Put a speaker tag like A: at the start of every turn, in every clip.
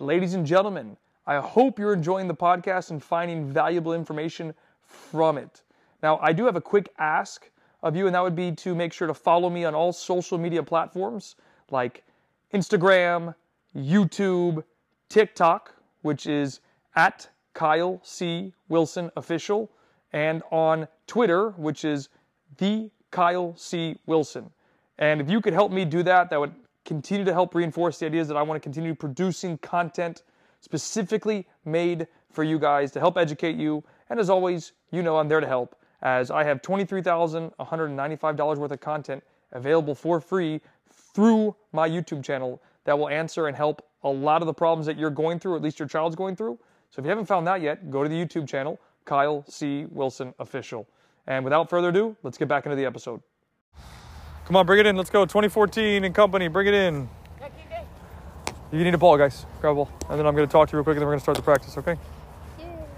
A: Ladies and gentlemen, I hope you're enjoying the podcast and finding valuable information from it. Now, I do have a quick ask of you, and that would be to make sure to follow me on all social media platforms like Instagram, YouTube, TikTok, which is at Kyle C. Wilson Official, and on Twitter, which is the Kyle C. Wilson. And if you could help me do that, that would continue to help reinforce the ideas that I want to continue producing content specifically made for you guys to help educate you. And as always, you know I'm there to help as I have $23,195 worth of content available for free through my YouTube channel that will answer and help a lot of the problems that you're going through, at least your child's going through. So if you haven't found that yet, go to the YouTube channel, Kyle C. Wilson Official. And without further ado, let's get back into the episode. Come on, bring it in. Let's go. 2014 and company. Bring it in. You need a ball, guys. Grab a ball. And then I'm going to talk to you real quick, and then we're going to start the practice, okay?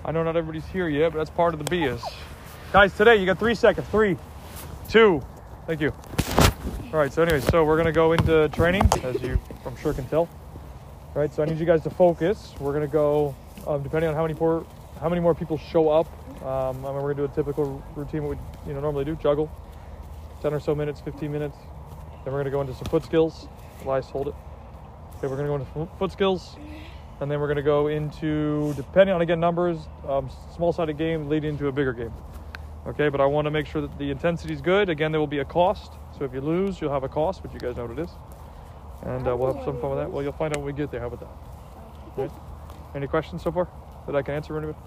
A: I know not everybody's here yet, but that's part of the BS. Guys, today you got three seconds. Three, two. Thank you. All right. So, anyway, so we're going to go into training, as you, I'm sure, can tell. All right. So I need you guys to focus. We're going to go, um, depending on how many more, how many more people show up. Um, I mean, we're going to do a typical routine what we, you know, normally do: juggle, 10 or so minutes, 15 minutes. Then we're going to go into some foot skills. Elias, hold it. Okay, we're going to go into foot skills. And then we're going to go into, depending on, again, numbers, um, small-sided game leading into a bigger game. Okay, but I want to make sure that the intensity is good. Again, there will be a cost. So if you lose, you'll have a cost, but you guys know what it is. And uh, we'll have some fun with that. Well, you'll find out when we get there. How about that? Right? Any questions so far that I can answer anybody?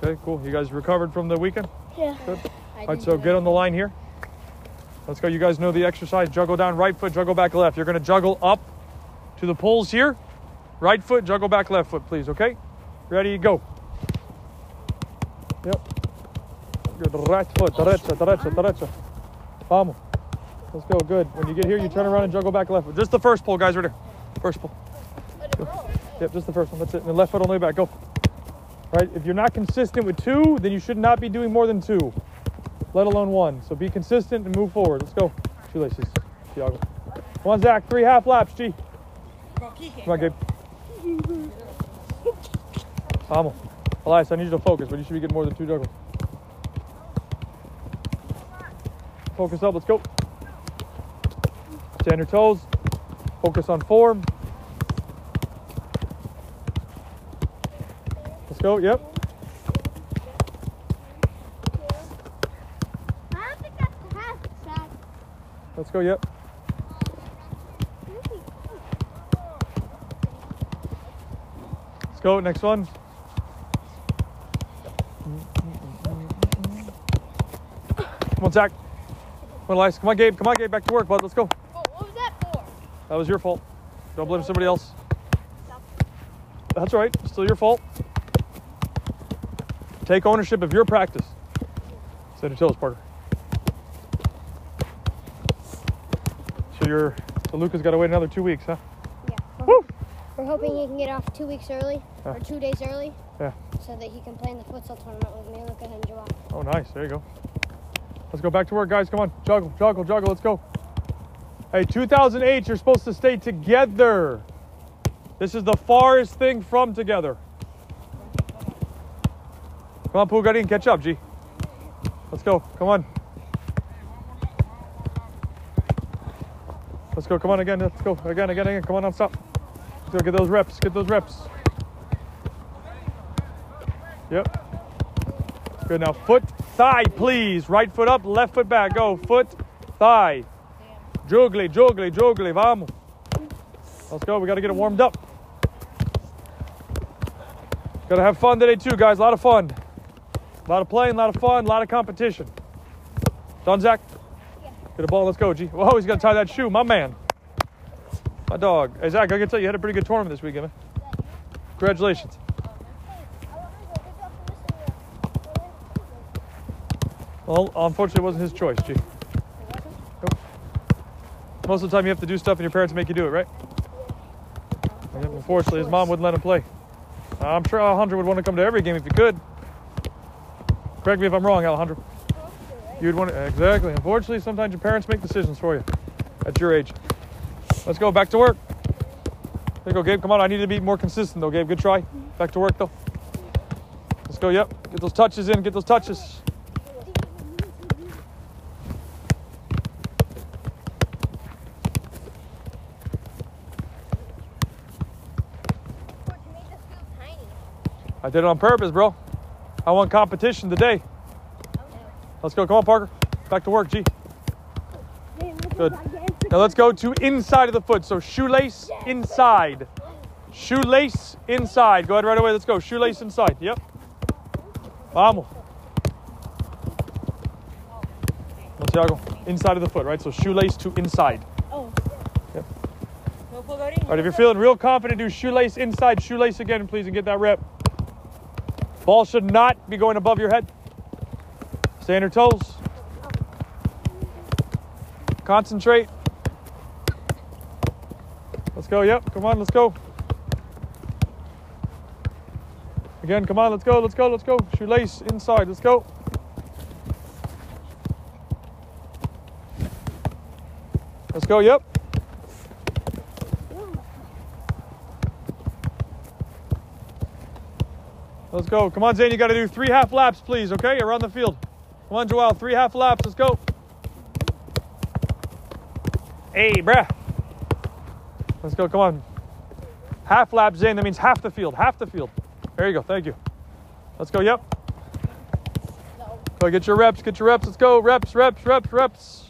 A: Okay, cool. You guys recovered from the weekend?
B: Yeah.
A: Good. All right, so get on the line here. Let's go. You guys know the exercise. Juggle down right foot, juggle back left. You're going to juggle up to the poles here. Right foot, juggle back left foot, please. Okay? Ready? Go. Yep. Good. Right foot. Derecha, derecha, derecha. Vamos. Let's go. Good. When you get here, you turn around and juggle back left foot. Just the first pull, guys. Right there. First pull. Yep, just the first one. That's it. And the left foot on the way back. Go. Right? If you're not consistent with two, then you should not be doing more than two, let alone one. So be consistent and move forward. Let's go. Shoelaces. Thiago. Come on, Zach. Three half laps, G. Come on, Gabe. Vamos. Elias, I need you to focus, but you should be getting more than two juggles. Focus up. Let's go. Stand your toes. Focus on form. Let's go. Yep.
B: I don't think that's half sack.
A: Let's go. Yep. Let's go. Next one. Come on, Zach. Come on, Elias. Come on, Gabe. Come on, Gabe. Back to work, bud. Let's go.
B: Oh, what was that for?
A: That was your fault. Don't blame somebody else. That's right. Still your fault. Take ownership of your practice. Your toes, Parker. So you're so uh, Luca's got to wait another two weeks, huh?
B: Yeah. We're,
A: Woo!
B: we're hoping he can get off two weeks early
A: Yeah.
B: or two days early
A: Yeah.
B: so that he can play in the futsal tournament with me, Luca, and Joao.
A: Oh, nice. There you go. Let's go back to work, guys. Come on. Juggle, juggle, juggle. Let's go. Hey, 2008, you're supposed to stay together. This is the farthest thing from together. Come on, Pugarin, catch up, G. Let's go. Come on. Let's go. Come on again. Let's go. Again, again, again. Come on, non-stop. Let's go. Get those reps. Get those reps. Yep. Good. Now, foot, thigh, please. Right foot up, left foot back. Go. Foot, thigh. Jogli, jogli, jogli. Vamos. Let's go. We got to get it warmed up. Got to have fun today, too, guys. A lot of fun. A lot of playing, a lot of fun, a lot of competition. Done, Zach? Get a ball. Let's go, G. Whoa, he's got to tie that shoe. My man. My dog. Hey, Zach, I can tell you, you had a pretty good tournament this weekend, man. Congratulations. Well, unfortunately, it wasn't his choice, G. Nope. Most of the time, you have to do stuff and your parents make you do it, right? Unfortunately, his mom wouldn't let him play. I'm sure Alejandro would want to come to every game if he could. Correct me if I'm wrong, Alejandro. You'd want to, exactly. Unfortunately, sometimes your parents make decisions for you at your age. Let's go back to work. There you go, Gabe. Come on. I need to be more consistent, though, Gabe. Good try. Back to work, though. Let's go. Yep. Get those touches in. Get those touches.
B: Coach, you made this field tiny.
A: I did it on purpose, bro. I want competition today. Let's go. Come on, Parker. Back to work, G. Good. Now let's go to inside of the foot. So shoelace inside. Shoelace inside. Go ahead right away. Let's go. Shoelace inside. Yep. Vamos. Santiago. Inside of the foot, right? So shoelace to inside.
C: Oh.
A: Yep.
C: No pull guarding.
A: All right, if you're feeling real confident, do shoelace inside, shoelace again, please, and get that rep. Ball should not be going above your head. Stay on your toes. Concentrate. Let's go. Yep. Come on. Let's go. Again. Come on. Let's go. Let's go. Let's go. Shoelace inside. Let's go. Let's go. Yep. Let's go. Come on, Zane. You got to do three half laps, please, okay? Around the field. Come on, Joel. Three half laps. Let's go. Hey, bruh. Let's go. Come on. Half lap, Zane. That means half the field. Half the field. There you go. Thank you. Let's go. Yep. Go get your reps. Get your reps. Let's go. Reps, reps, reps, reps.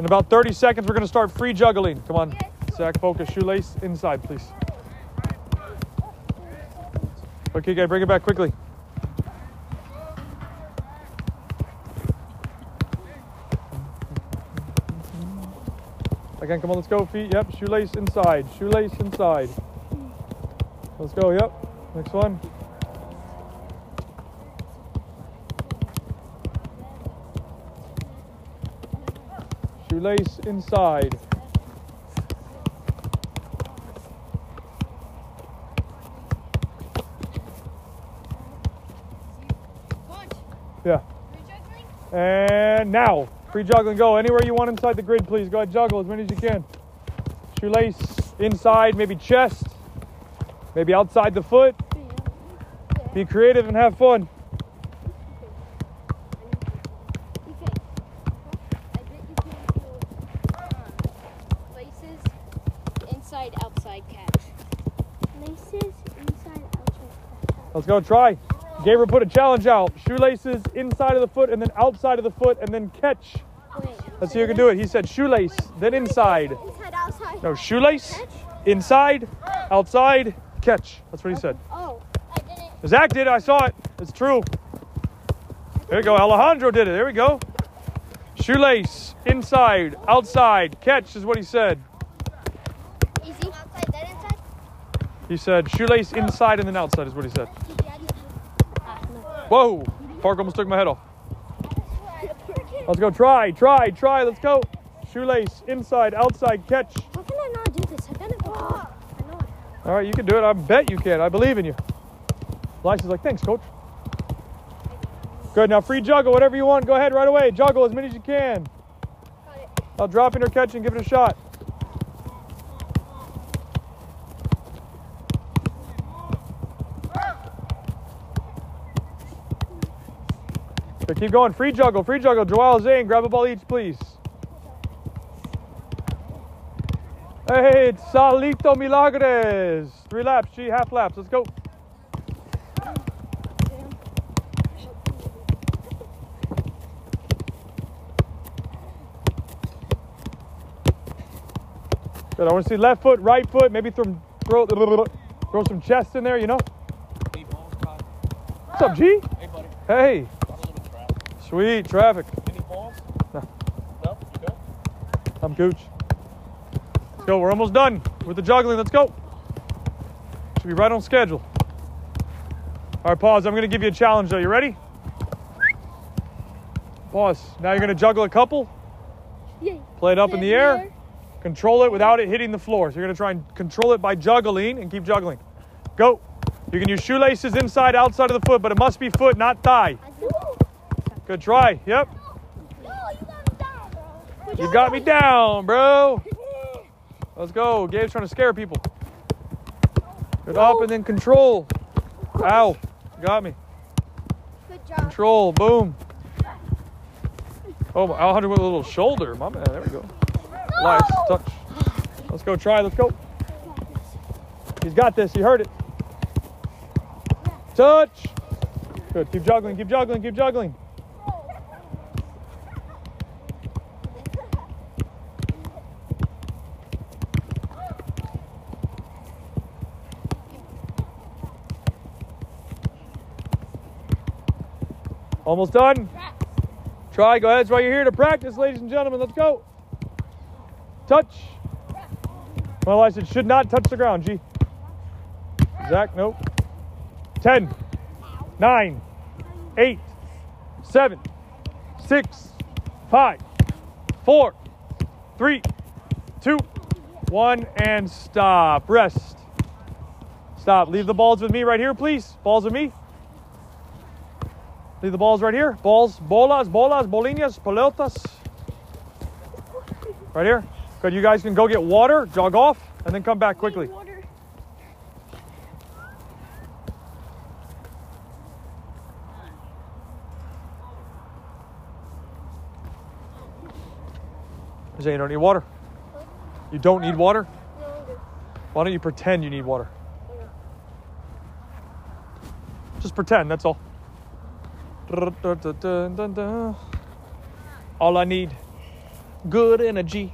A: In about 30 seconds, we're going to start free juggling. Come on, Zach, focus. Shoelace inside, please. Okay, guy, bring it back quickly. Again, come on, let's go. Feet, yep. Shoelace inside. Shoelace inside. Let's go, yep. Next one. Shoelace inside. Yeah. And now, free juggling, go anywhere you want inside the grid, please. Go ahead, juggle as many as you can. Shoelace inside, maybe chest, maybe outside the foot. Be creative and have fun.
C: I bet you can do um, laces, inside, outside catch.
B: Laces inside, outside.
A: Let's go, try. Gabriel put a challenge out. Shoelaces inside of the foot and then outside of the foot and then catch.
B: Wait.
A: Let's see who can do it. He said shoelace, then inside.
B: Inside, outside.
A: No, shoelace, inside, outside, catch. That's what he said.
B: Oh, I didn't.
A: Zach did it. I saw it. It's true. There we go. Alejandro did it. There we go. Shoelace, inside, outside, catch is what he said.
B: Easy. Outside, then inside.
A: He said shoelace inside and then outside is what he said. Whoa! Park almost took my head off. Let's go. Try, try, try. Let's go. Shoelace, inside, outside, catch.
B: How can I not do this? I gotta go. I know.
A: All right, you can do it. I bet you can. I believe in you. Lice is like, thanks, coach. Good. Now, free juggle, whatever you want. Go ahead right away. Juggle as many as you can.
B: It.
A: I'll drop in or catch and give it a shot. Okay, keep going. Free juggle, free juggle. Joel Zane, grab a ball each, please. Hey, it's Salito Milagres. Three laps, G, half laps. Let's go. Good. I want to see left foot, right foot. Maybe throw throw, throw some chest in there. You know.
D: Hey, balls, Todd.
A: What's up, G?
D: Hey, buddy.
A: Hey.
D: Got a little bit of traffic.
A: Sweet traffic.
D: Any balls?
A: No.
D: No? You good?
A: I'm Gooch. Let's go. We're almost done with the juggling. Let's go. Should be right on schedule. All right, pause. I'm going to give you a challenge, though. You ready? Pause. Now you're going to juggle a couple.
B: Yay.
A: Play it up in the air. Control it without it hitting the floor. So you're going to try and control it by juggling and keep juggling. Go. You can use shoelaces inside, outside of the foot, but it must be foot, not thigh. Good try. Yep.
C: No, you got me down, bro.
A: Let's go. Gabe's trying to scare people. Good up and then control. Ow. Got me.
C: Good job.
A: Control. Boom. Oh, Alejandro with a little shoulder. My man. There we go. Nice. Touch. Let's go. Try. Let's go. He's got this. He heard it. Touch. Good. Keep juggling. Keep juggling. Keep juggling. Almost done. Try. Go ahead. That's why you're here to practice, ladies and gentlemen. Let's go. Touch. I said should not touch the ground, G. Zach, nope. 10, 9, 8, 7, 6, 5, 4, 3, 2, 1, and stop. Rest. Stop. Leave the balls with me right here, please. Balls with me. Leave the balls right here. Balls, bolas, bolas, bolinas, pelotas. Right here. Good. You guys can go get water, jog off, and then come back quickly.
C: Water.
A: Zay, you don't need water. You don't need water.
C: No, I'm good.
A: Why don't you pretend you need water? Just pretend, that's all. All I need, good energy.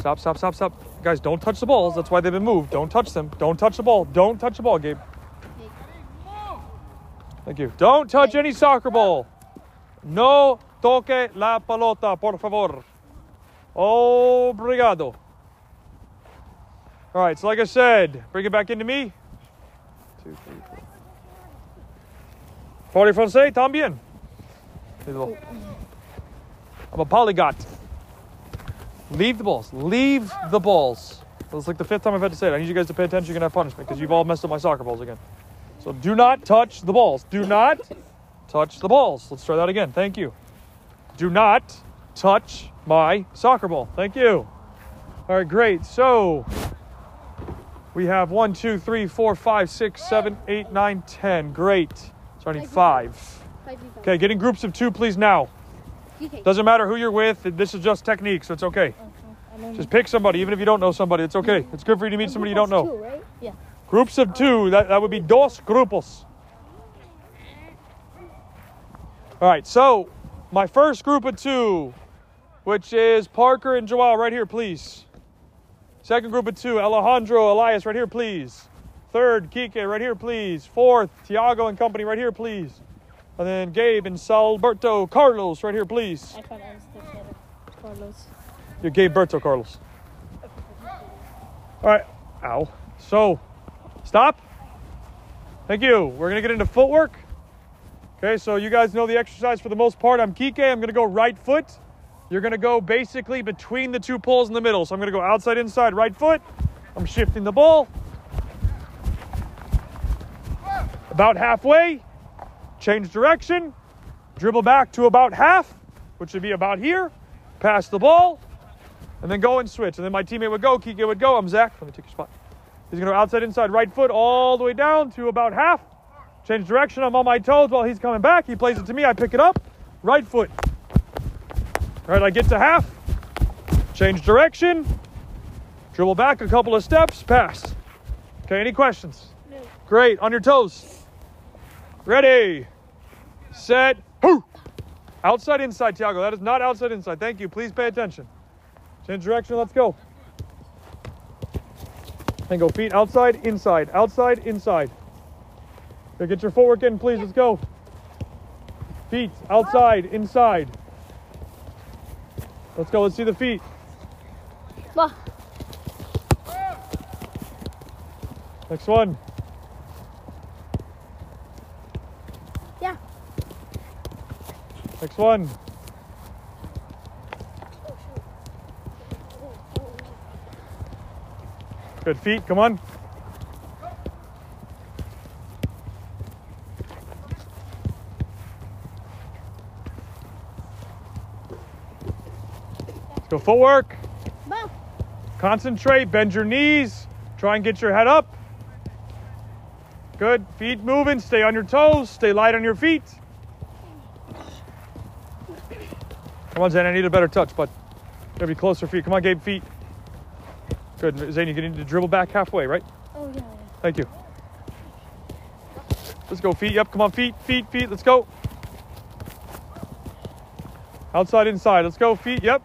A: Stop, stop, stop, stop. Guys, don't touch the balls. That's why they've been moved. Don't touch them. Don't touch the ball. Don't touch the ball, Gabe. Thank you. Don't touch any soccer ball. No toque la pelota, por favor. Obrigado. All right, so like I said, bring it back into me. Two, three, four. Parle français, también. I'm a polygot. Leave the balls. Leave the balls. That's like the fifth time I've had to say it. I need you guys to pay attention. You're gonna have punishment because you've all messed up my soccer balls again. So do not touch the balls. Do not touch the balls. Let's try that again. Thank you. Do not touch my soccer ball. Thank you. All right, great. So we have one, two, three, four, five, six, seven, eight, nine, ten. Great. Need five.
B: Five five.
A: Okay, get in groups of two, please, now.
B: Okay.
A: Doesn't matter who you're with. This is just technique, so it's okay. Just pick somebody, even if you don't know somebody. It's okay. It's good for you to meet somebody you don't know.
B: Two, right? Yeah.
A: Groups of two. That, that would be dos grupos. All right, so my first group of two, which is Parker and Joao, right here, please. Second group of two, Alejandro, Elias, right here, please. Third, Kike, right here, please. Fourth, Tiago and company, right here, please. And then Gabe and Salberto, Carlos, right here, please.
B: I found out the. Carlos.
A: You're Gabe Berto, Carlos. All right. Ow. So, stop. Thank you. We're going to get into footwork. Okay, so you guys know the exercise for the most part. I'm Kike. I'm going to go right foot. You're going to go basically between the two poles in the middle. So I'm going to go outside, inside, right foot. I'm shifting the ball. About halfway. Change direction. Dribble back to about half, which would be about here. Pass the ball and then go and switch. And then my teammate would go, Kike would go. I'm Zach. Let me take your spot. He's gonna go outside, inside, right foot, all the way down to about half. Change direction. I'm on my toes while he's coming back. He plays it to me. I pick it up. Right foot. All right, I get to half. Change direction. Dribble back a couple of steps. Pass. Okay, any questions?
B: No.
A: Great. On your toes. Ready. Set. Whoo! Outside, inside, Tiago. That is not outside, inside. Thank you. Please pay attention. Change direction. Let's go. And go feet outside, inside, outside, inside. Okay, get your footwork in, please. Let's go. Feet outside, inside. Let's go. Let's see the feet. Next one. Next one. Good feet, come on. Let's go footwork. Concentrate, bend your knees. Try and get your head up. Good, feet moving, stay on your toes, stay light on your feet. Come on, Zane. I need a better touch, but gotta be closer feet. Come on, Gabe. Feet. Good. Zane, you're gonna need to dribble back halfway, right?
B: Oh yeah.
A: Thank you. Let's go. Feet. Yep. Come on. Feet. Feet. Feet. Let's go. Outside, inside. Let's go. Feet. Yep.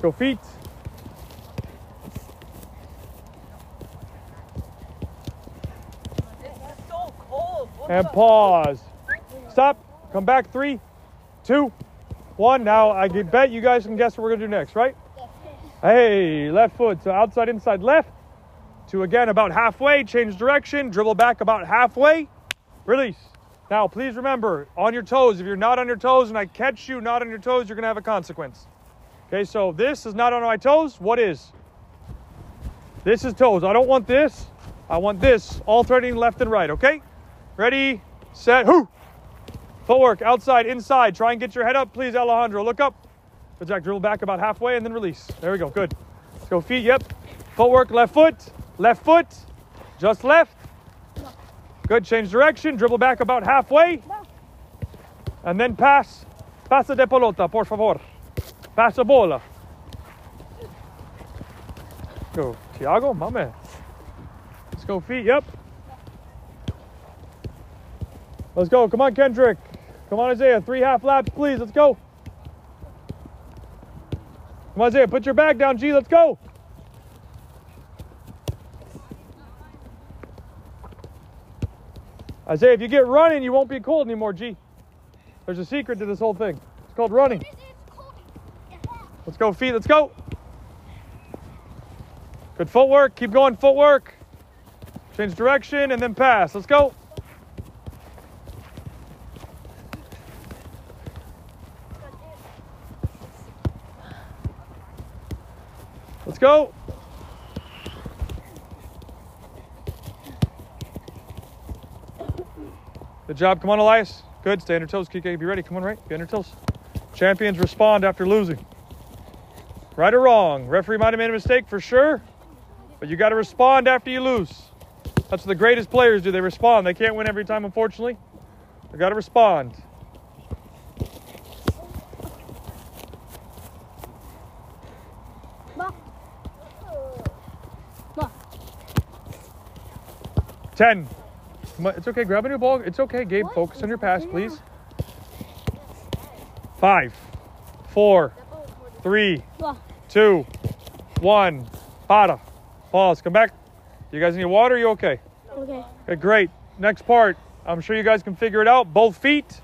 A: Go. Feet. And pause. Stop. Come back. Three, two, one. Now I bet you guys can guess what we're gonna do next, right? Hey, left foot. So outside, inside, left. To again about halfway. Change direction. Dribble back about halfway. Release. Now, please remember, on your toes. If you're not on your toes and I catch you not on your toes, you're gonna have a consequence. Okay, so this is not on my toes. What is? This is toes. I don't want this. I want this. Alternating left and right. Okay. Ready, set, who? Footwork, outside, inside. Try and get your head up, please, Alejandro. Look up. Good, Jack. Dribble back about halfway and then release. There we go. Good. Let's go feet. Yep. Footwork, left foot, left foot, just left. Good. Change direction. Dribble back about halfway. And then pass. Pasa de pelota, por favor. Pasa bola. Go. Tiago, my man. Let's go feet. Yep. Let's go. Come on, Kendrick. Come on, Isaiah. Three half laps, please. Let's go. Come on, Isaiah. Put your bag down, G. Let's go. Isaiah, if you get running, you won't be cold anymore, G. There's a secret to this whole thing. It's called running. Let's go, feet. Let's go. Good footwork. Keep going, footwork. Change direction and then pass. Let's go. Let's go. Good job. Come on, Elias. Good. Stay on your toes, Kike. Be ready. Come on, right. Be on your toes. Champions respond after losing. Right or wrong. Referee might have made a mistake for sure, but you got to respond after you lose. That's what the greatest players do. They respond. They can't win every time, unfortunately. They got to respond. 10. It's okay. Grab a new ball. It's okay, Gabe. Focus on your pass, please. Five, four, three,
B: Ball.
A: Para. Pause. Come back. You guys need water? You okay?
B: Okay.
A: Okay, great. Next part. I'm sure you guys can figure it out. Both feet,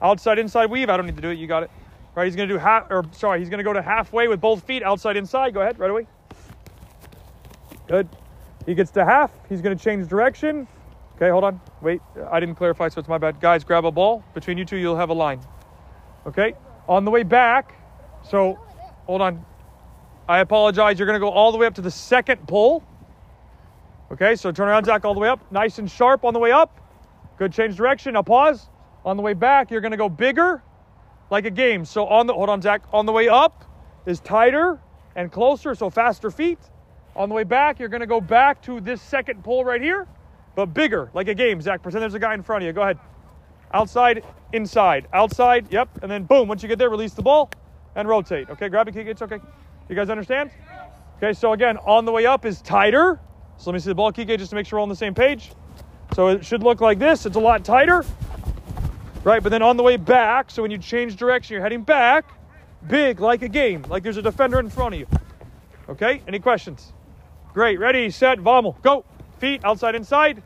A: outside, inside weave. I don't need to do it. You got it. Right. He's gonna do half. Or sorry, he's gonna go to halfway with both feet, outside, inside. Go ahead. Right away. Good. He gets to half. He's gonna change direction. Okay, hold on. Wait, I didn't clarify, so it's my bad. Guys, grab a ball. Between you two, you'll have a line. Okay. On the way back. So, hold on. I apologize. You're gonna go all the way up to the second pull. Okay, so turn around, Zach, all the way up. Nice and sharp on the way up. Good change direction. Now pause. On the way back, you're gonna go bigger, like a game. So on the hold on, Zach. On the way up is tighter and closer, so faster feet. On the way back, you're gonna go back to this second pull right here, but bigger, like a game. Zach, pretend there's a guy in front of you. Go ahead. Outside, inside, outside. Yep. And then boom. Once you get there, release the ball and rotate. Okay, grab it, kick it. It's okay. You guys understand? Okay. So again, on the way up is tighter. So let me see the ball, Kike, just to make sure we're on the same page. So it should look like this. It's a lot tighter, right? But then on the way back, so when you change direction, you're heading back, big like a game, like there's a defender in front of you. Okay? Any questions? Great. Ready, set, vamos. Go. Feet outside, inside.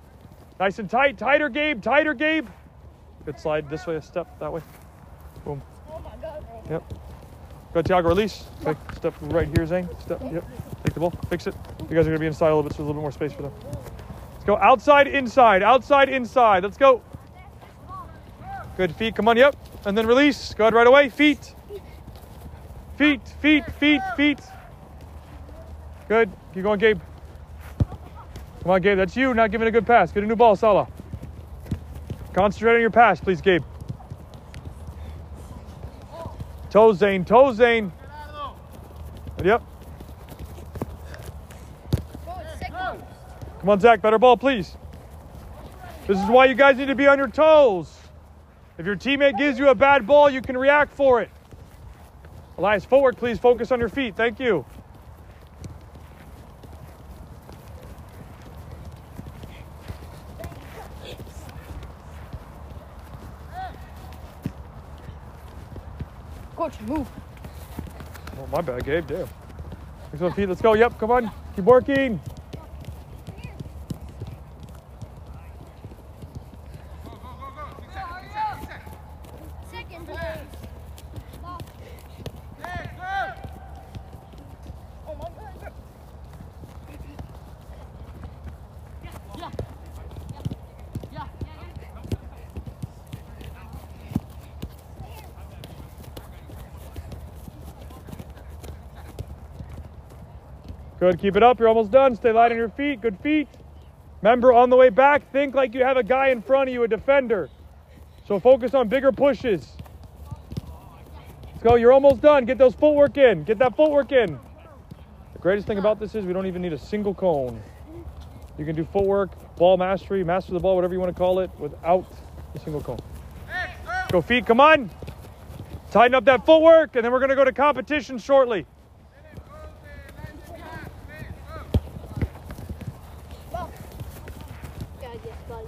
A: Nice and tight. Tighter, Gabe. Tighter, Gabe. Good slide this way, a step that way. Boom. Oh my God. Yep. Go, Tiago, release. Okay, step right here, Zane. Step, yep. Take the ball, fix it. You guys are gonna be inside a little bit, so there's a little bit more space for them. Let's go outside, inside, outside, inside. Let's go. Good feet, come on, yep. And then release. Go ahead right away. Feet. Feet, feet, feet, feet. Good. Keep going, Gabe. Come on, Gabe. That's you not giving a good pass. Get a new ball, Salah. Concentrate on your pass, please, Gabe. Toe Zane, toe Zane. Yep. Come on, Zach. Better ball, please. This is why you guys need to be on your toes. If your teammate gives you a bad ball, you can react for it. Elias, forward, please. Focus on your feet. Thank you.
C: Coach, move.
A: Oh, my bad, Gabe. Damn. The feet. Let's go. Yep, come on. Keep working. Good. Keep it up. You're almost done. Stay light on your feet. Good feet. Remember, on the way back, think like you have a guy in front of you, a defender. So focus on bigger pushes. Let's go. You're almost done. Get those footwork in. Get that footwork in. The greatest thing about this is we don't even need a single cone. You can do footwork, ball mastery, master the ball, whatever you want to call it, without a single cone. Go feet. Come on. Tighten up that footwork, and then we're going to go to competition shortly.
C: God, yes, buddy.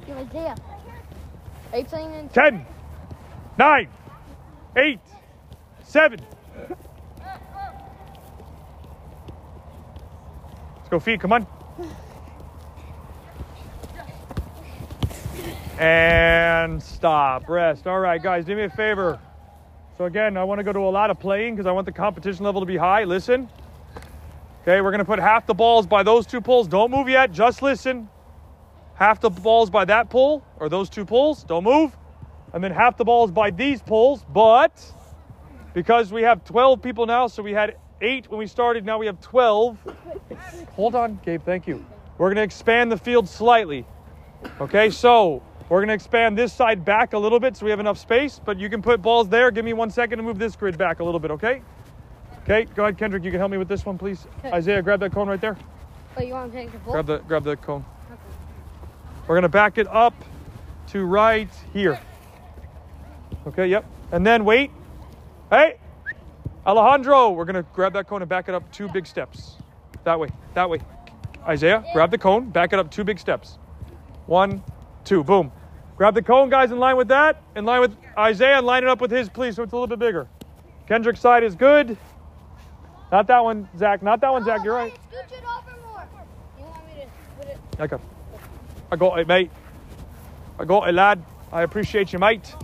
C: Yo, Isaiah. Are you playing in?
A: 10, 9, 8, 7. Let's go feet, come on. And stop, rest. All right, guys, do me a favor. So, again, I want to go to a lot of playing because I want the competition level to be high. Listen. Okay, we're going to put half the balls by those two poles. Don't move yet, just listen half the balls by that pole or those two poles don't move. And then half the balls by these poles but because we have 12 people now so we had eight when we started now we have 12 hold on gabe thank you. We're going to expand the field slightly. Okay so we're going to expand this side back a little bit so we have enough space but you can put balls there. Give me one second to move this grid back a little bit okay? Okay go ahead kendrick. You can help me with this one please. Isaiah grab that cone right there.
C: Oh, you want to take the ball?
A: Grab the grab the cone. We're gonna back it up to right here. Okay, yep. And then wait. Hey, Alejandro, we're gonna grab that cone and back it up two big steps. That way, that way. Isaiah, grab the cone, back it up two big steps. One, two, boom. Grab the cone, guys, in line with that. In line with Isaiah, and line it up with his, please, so it's a little bit bigger. Kendrick's side is good. Not that one, Zach. Not that one, Zach. You're right.
C: Scooch it over more. You want me to put it?
A: Okay. I got it, mate. I got it, lad. I appreciate you, mate.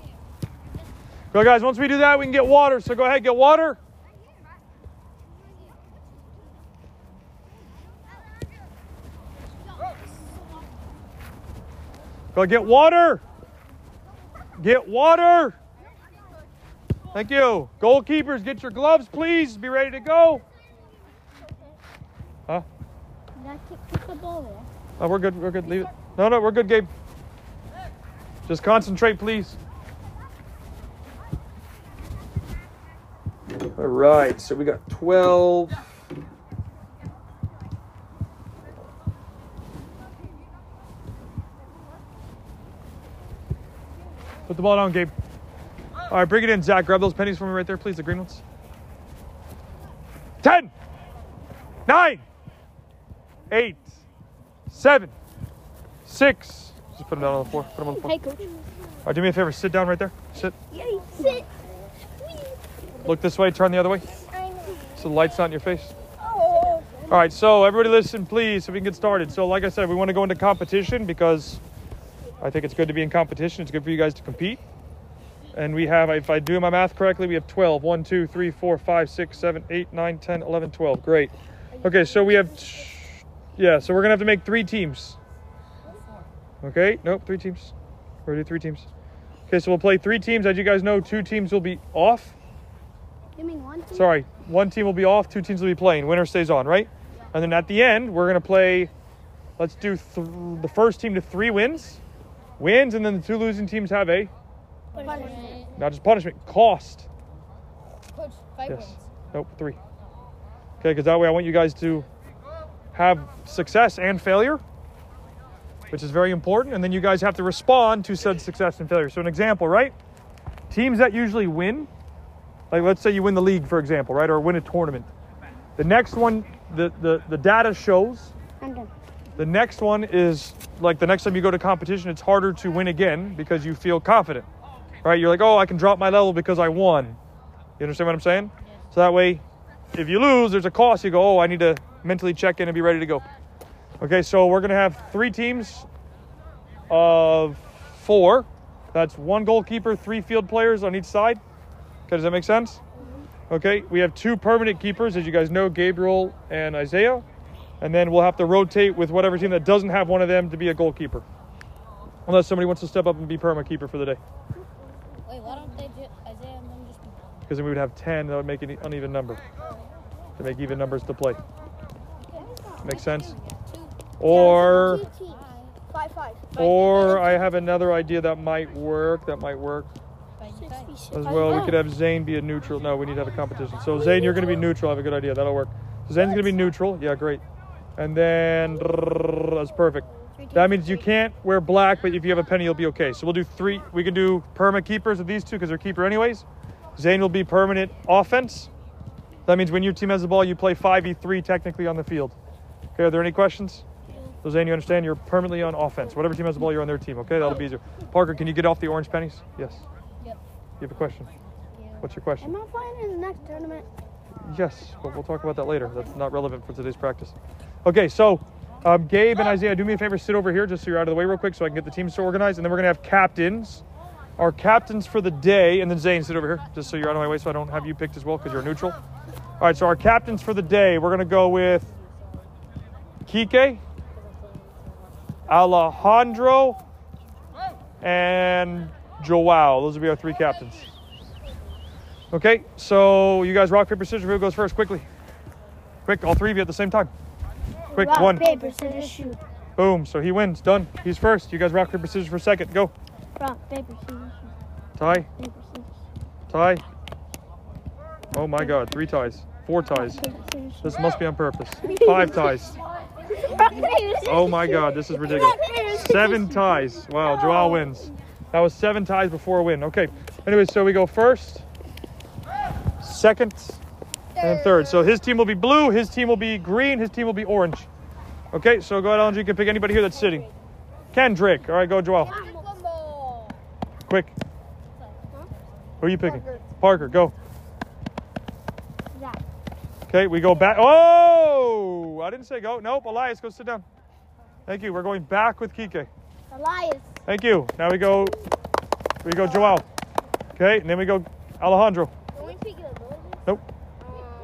A: Go, guys. Once we do that, we can get water. So go ahead, get water. Go get water. Get water. Thank you. Goalkeepers, get your gloves, please. Be ready to go. Huh?
C: Kick the ball there?
A: Oh, we're good. We're good. Leave it. No, no, we're good, Gabe. Just concentrate, please. All right. So we got 12. Put the ball down, Gabe. All right, bring it in, Zach. Grab those pennies for me right there, please, the green ones. 10, 9, 8, seven, six. Just put them down on the floor. Put them on the floor.
C: Hey, coach.
A: All right, do me a favor. Sit down right there. Sit.
C: Yay, sit.
A: Look this way. Turn the other way. So the light's not in your face.
C: Oh.
A: All right. So everybody, listen, please, so we can get started. So, like I said, we want to go into competition because I think it's good to be in competition. It's good for you guys to compete. And we have, if I do my math correctly, we have 12. 1, 2, 3, 4, 5, 6, 7, 8, 9, 10, 11, 12. Great. Okay, so we have, yeah, so we're going to have to make three teams. Okay, nope, three teams. We're to do three teams. Okay, so we'll play three teams. As you guys know, two teams will be off.
C: You mean one team?
A: Sorry, one team will be off, two teams will be playing. Winner stays on, right? And then at the end, we're gonna play. Let's do th- the first team to three wins, wins, and then the two losing teams have a
C: Punishment.
A: not just punishment, cost.
C: Coach,
A: Yes.
C: wins.
A: Nope, three. Okay, because that way I want you guys to have success and failure, which is very important. And then you guys have to respond to said success and failure. So, an example, right? Teams that usually win, like let's say you win the league, for example, right, or win a tournament. The next one, the, the, the data shows the next one is like the next time you go to competition, it's harder to win again because you feel confident, right? You're like, oh, I can drop my level because I won. You understand what I'm saying? So that way, if you lose, there's a cost. You go, oh, I need to mentally check in and be ready to go. Okay, so we're gonna have three teams of four. That's one goalkeeper, three field players on each side. Okay, does that make sense? Okay, we have two permanent keepers, as you guys know, Gabriel and Isaiah. And then we'll have to rotate with whatever team that doesn't have one of them to be a goalkeeper. Unless somebody wants to step up and be perma keeper for the day.
C: Wait, why don't they ju- Isaiah and them just be
A: Because then we would have 10, that would make an uneven number. To make even numbers to play. Make sense? Or,
B: Five, five.
A: or I have another idea that might work, that might work as well. We could have Zane be a neutral. No, we need to have a competition. So Zane, you're going to be neutral. I have a good idea. That'll work. So Zane's going to be neutral. Yeah, great. And then that's perfect. That means you can't wear black, but if you have a penny, you'll be okay. So we'll do three. We can do perma keepers with these two because they're keeper anyways. Zane will be permanent offense. That means when your team has the ball, you play 5v3 technically on the field. Okay, are there any questions? So Zane, you understand you're permanently on offense. Whatever team has the ball, you're on their team. Okay, that'll be easier. Parker, can you get off the orange pennies? Yes.
C: Yep.
A: You have a question? What's your question?
B: Am I playing in the next tournament?
A: Yes, but we'll talk about that later. That's not relevant for today's practice. Okay, so um, Gabe and Isaiah, do me a favor, sit over here just so you're out of the way real quick so I can get the teams to organize, And then we're going to have captains. Our captains for the day, and then Zane, sit over here just so you're out of my way so I don't have you picked as well because you're neutral. All right, so our captains for the day, we're going to go with Kike, Alejandro, and Joao. Those will be our three captains. Okay, so you guys rock, paper, scissors. Who goes first? Quickly. Quick, all three of you at the same time. Quick,
B: Rock,
A: one.
B: paper, scissors, shoot.
A: Boom. So he wins. Done. He's first. You guys rock, paper, scissors for second. Go.
B: Rock, paper, scissors, shoot.
A: Tie.
B: Paper, scissors.
A: Tie. Oh my God. Three ties. Four ties. This must be on purpose. Five ties. Oh my God. This is ridiculous. Seven ties. Wow. Joao wins. That was seven ties before a win. Okay. Anyway, so we go first, second, and third. So his team will be blue, his team will be green, his team will be orange. Okay, so go ahead, Alondra. You can pick anybody here that's sitting. Kendrick. All right, go, Joel. Quick. Who are you picking? Parker, go. Okay, we go back. Oh, I didn't say go. Nope, Elias, go sit down. Thank you. We're going back with Kike.
B: Elias.
A: Thank you. Now we go. We go Joel. Okay, and then we go Alejandro.
B: Can we pick the goalies?
A: Nope.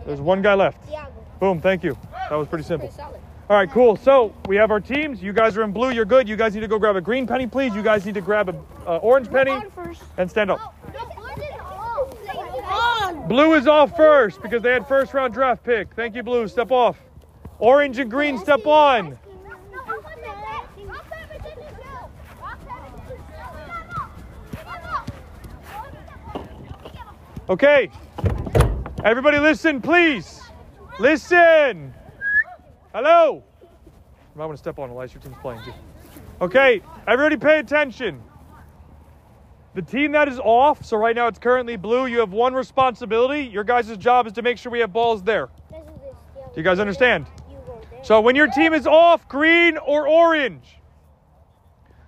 A: There's one guy left. Boom. Thank you. That was pretty simple. All right, cool. So we have our teams. You guys are in blue. You're good. You guys need to go grab a green penny, please. You guys need to grab a uh, orange penny and stand up. Blue is off first because they had first round draft pick. Thank you, blue. Step off. Orange and green, step on. Okay. Everybody listen, please. Listen. Hello. You might want to step on Elias. Your team's playing. Okay. Everybody pay attention. The team that is off, so right now it's currently blue, you have one responsibility. Your guys' job is to make sure we have balls there. Do you guys understand? So when your team is off, green or orange,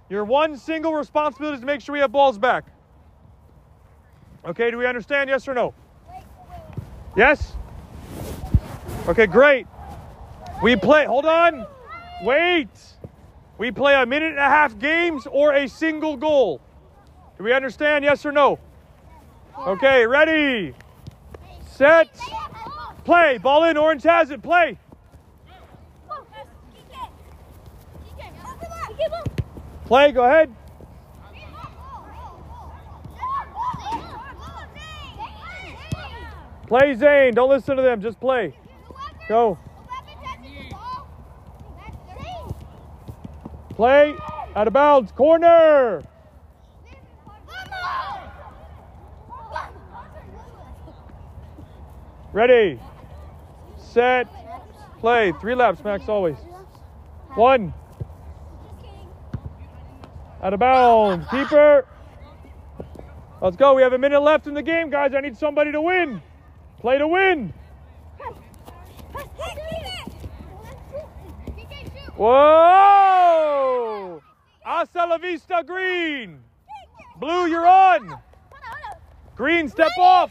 A: your one single responsibility is to make sure we have balls back. Okay, do we understand? Yes or no? Yes? Okay, great. We play, hold on. Wait. We play a minute and a half games or a single goal. Do we understand? Yes or no? Okay, ready, set, play. Ball in, orange has it, play. Play, go ahead. Play Zane. Don't listen to them. Just play. Go. Play. Out of bounds. Corner. Ready. Set. Play. Three laps, Max, always. One. Out of bounds. Keeper. Let's go. We have a minute left in the game, guys. I need somebody to win. Play to win. Whoa! Hasta la vista, green. Blue, you're on. Green, step off.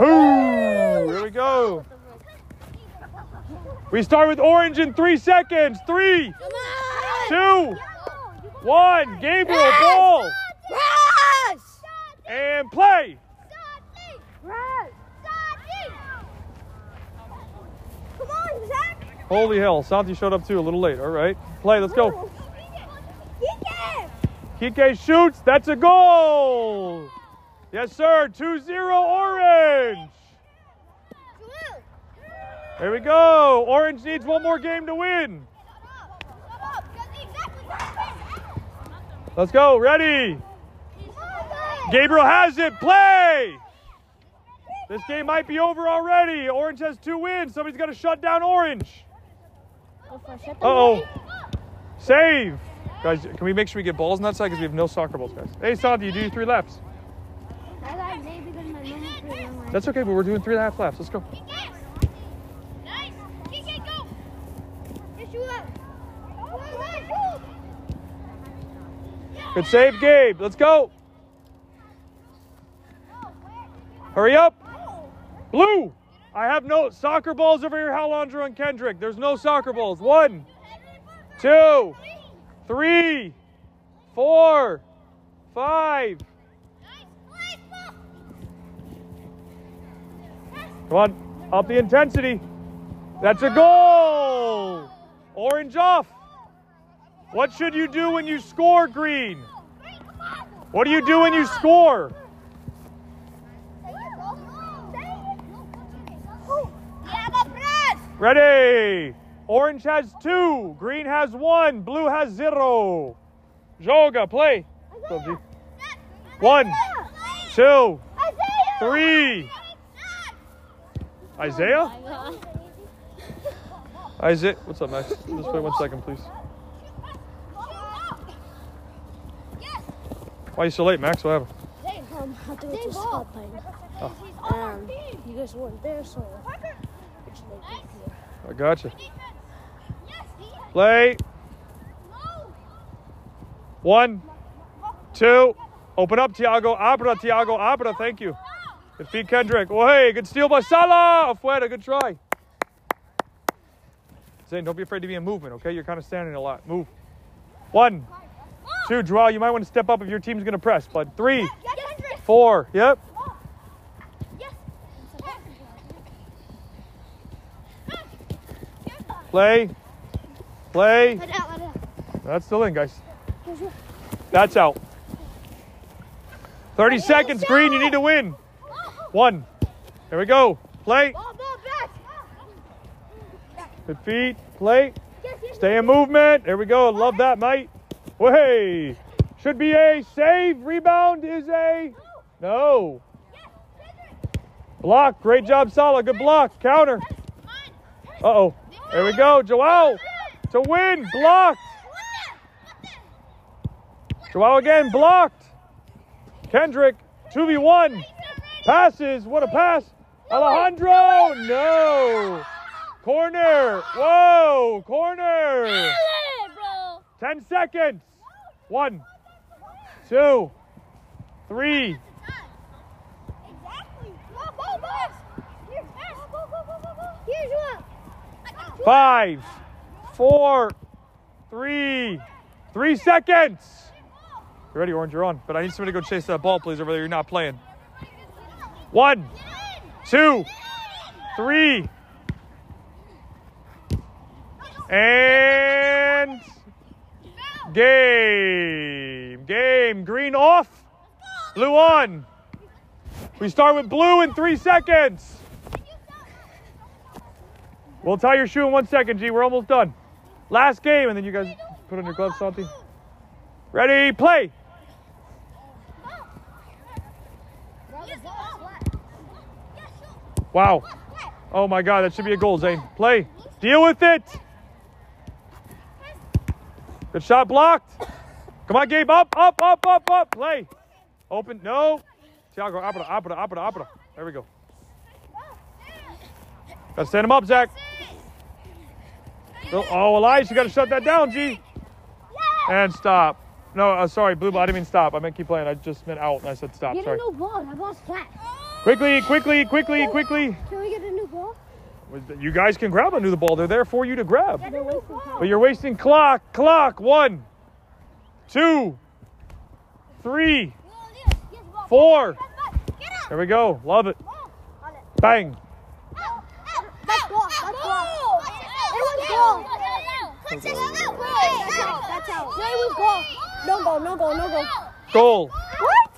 A: Ooh, here we go. We start with orange in three seconds. Three, two, one. Gabriel, ball. And play.
B: Come on, Zach.
A: Holy hell, Santi showed up too, a little late. All right. Play, let's go. Kike shoots. That's a goal. Yes, sir. 2 0 orange. There we go. Orange needs one more game to win. Let's go. Ready. Gabriel has it. Play. This game might be over already. Orange has two wins. Somebody's got to shut down Orange. Uh oh. Save. Guys, can we make sure we get balls on that side? Because we have no soccer balls, guys. Hey, Santi, you do three laps. That's okay, but we're doing three and a half laps. Let's go. Good save, Gabe. Let's go. Hurry up. Blue. I have no soccer balls over here, Alejandro and Kendrick. There's no soccer balls. One, two, three, four, five. Come on, up the intensity. That's a goal. Orange off. What should you do when you score, Green? What do you do when you score? Ready. Orange has two. Green has one. Blue has zero. Joga, play. What's up, G? One, two, three. Isaiah? Isaiah, what's up, Max? Just wait one second, please. Why are you so late, Max? What happened?
B: Um, I think it's just spot playing.
A: Oh.
B: Um, you guys weren't there, so it's late here.
A: I gotcha. Play. One, two. Open up, Tiago. Abra, Tiago. Abra, thank you. Good feed, Kendrick. Oh, hey, good steal by Salah. Afuera, good try. Zane, don't be afraid to be in movement, okay? You're kind of standing a lot. Move. One, two. Draw. You might want to step up if your team's going to press. But three, four. Yep. Play. Play. That's still in, guys. That's out. 30 seconds, Green. You need to win. One. There we go. Play. Good feet. Play. Stay in movement. There we go. Love that, mate. Way. Should be a save. Rebound is a no. Block. Great job, Salah. Good block. Counter. Uh oh. There we go. Joao to win. Blocked. Joao again. Blocked. Kendrick. 2v1. Passes. What a pass. Alejandro. No. Corner. Whoa. Corner. 10 seconds. One, two, three. Five, four, three, three seconds. You ready, Orange? You're on. But I need somebody to go chase that ball, please, over there. You're not playing. One, two, three. And game. Game. Green off. Blue on. We start with blue in three seconds. We'll tie your shoe in one second, G. We're almost done. Last game, and then you guys put on your gloves, Santi. Ready, play. Wow. Oh my God, that should be a goal, Zane. Play. Deal with it. Good shot blocked. Come on, Gabe. Up, up, up, up, up. Play. Open. No. Thiago, opera, opera, opera, opera. There we go. Gotta stand him up, Zach. Oh, Elias, you gotta shut that down, G. And stop. No, uh, sorry, Blue Ball. I didn't mean stop. I meant keep playing. I just meant out, and I said stop.
B: A
A: Sorry.
B: new ball. That ball's flat.
A: Quickly, quickly, quickly, quickly.
B: Can we get a new ball?
A: You guys can grab onto the ball. They're there for you to grab.
B: Get a new ball.
A: But you're wasting clock. Clock. One, two, three, four. There we go. Love it. Bang.
B: That's ball. That's ball. It was goal. That's out. That's out. No, it was goal. No goal. No goal. No goal.
A: Goal.
B: What?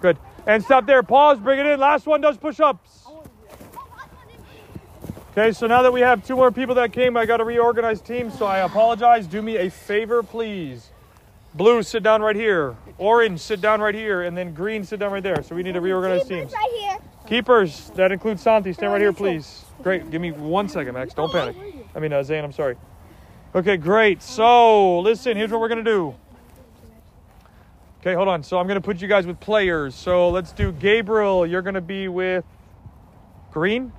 A: Good. And stop there. Pause. Bring it in. Last one does push ups. Okay, so now that we have two more people that came, I got to reorganize teams, so I apologize. Do me a favor, please. Blue, sit down right here. Orange, sit down right here. And then green, sit down right there. So we need to reorganize teams.
B: Right here.
A: Keepers, that includes Santi. Stand right here, please. Great. Give me one second, Max. Don't panic. I mean, uh, Zane, I'm sorry. Okay, great. So, listen, here's what we're going to do. Okay, hold on. So, I'm going to put you guys with players. So, let's do Gabriel. You're going to be with green.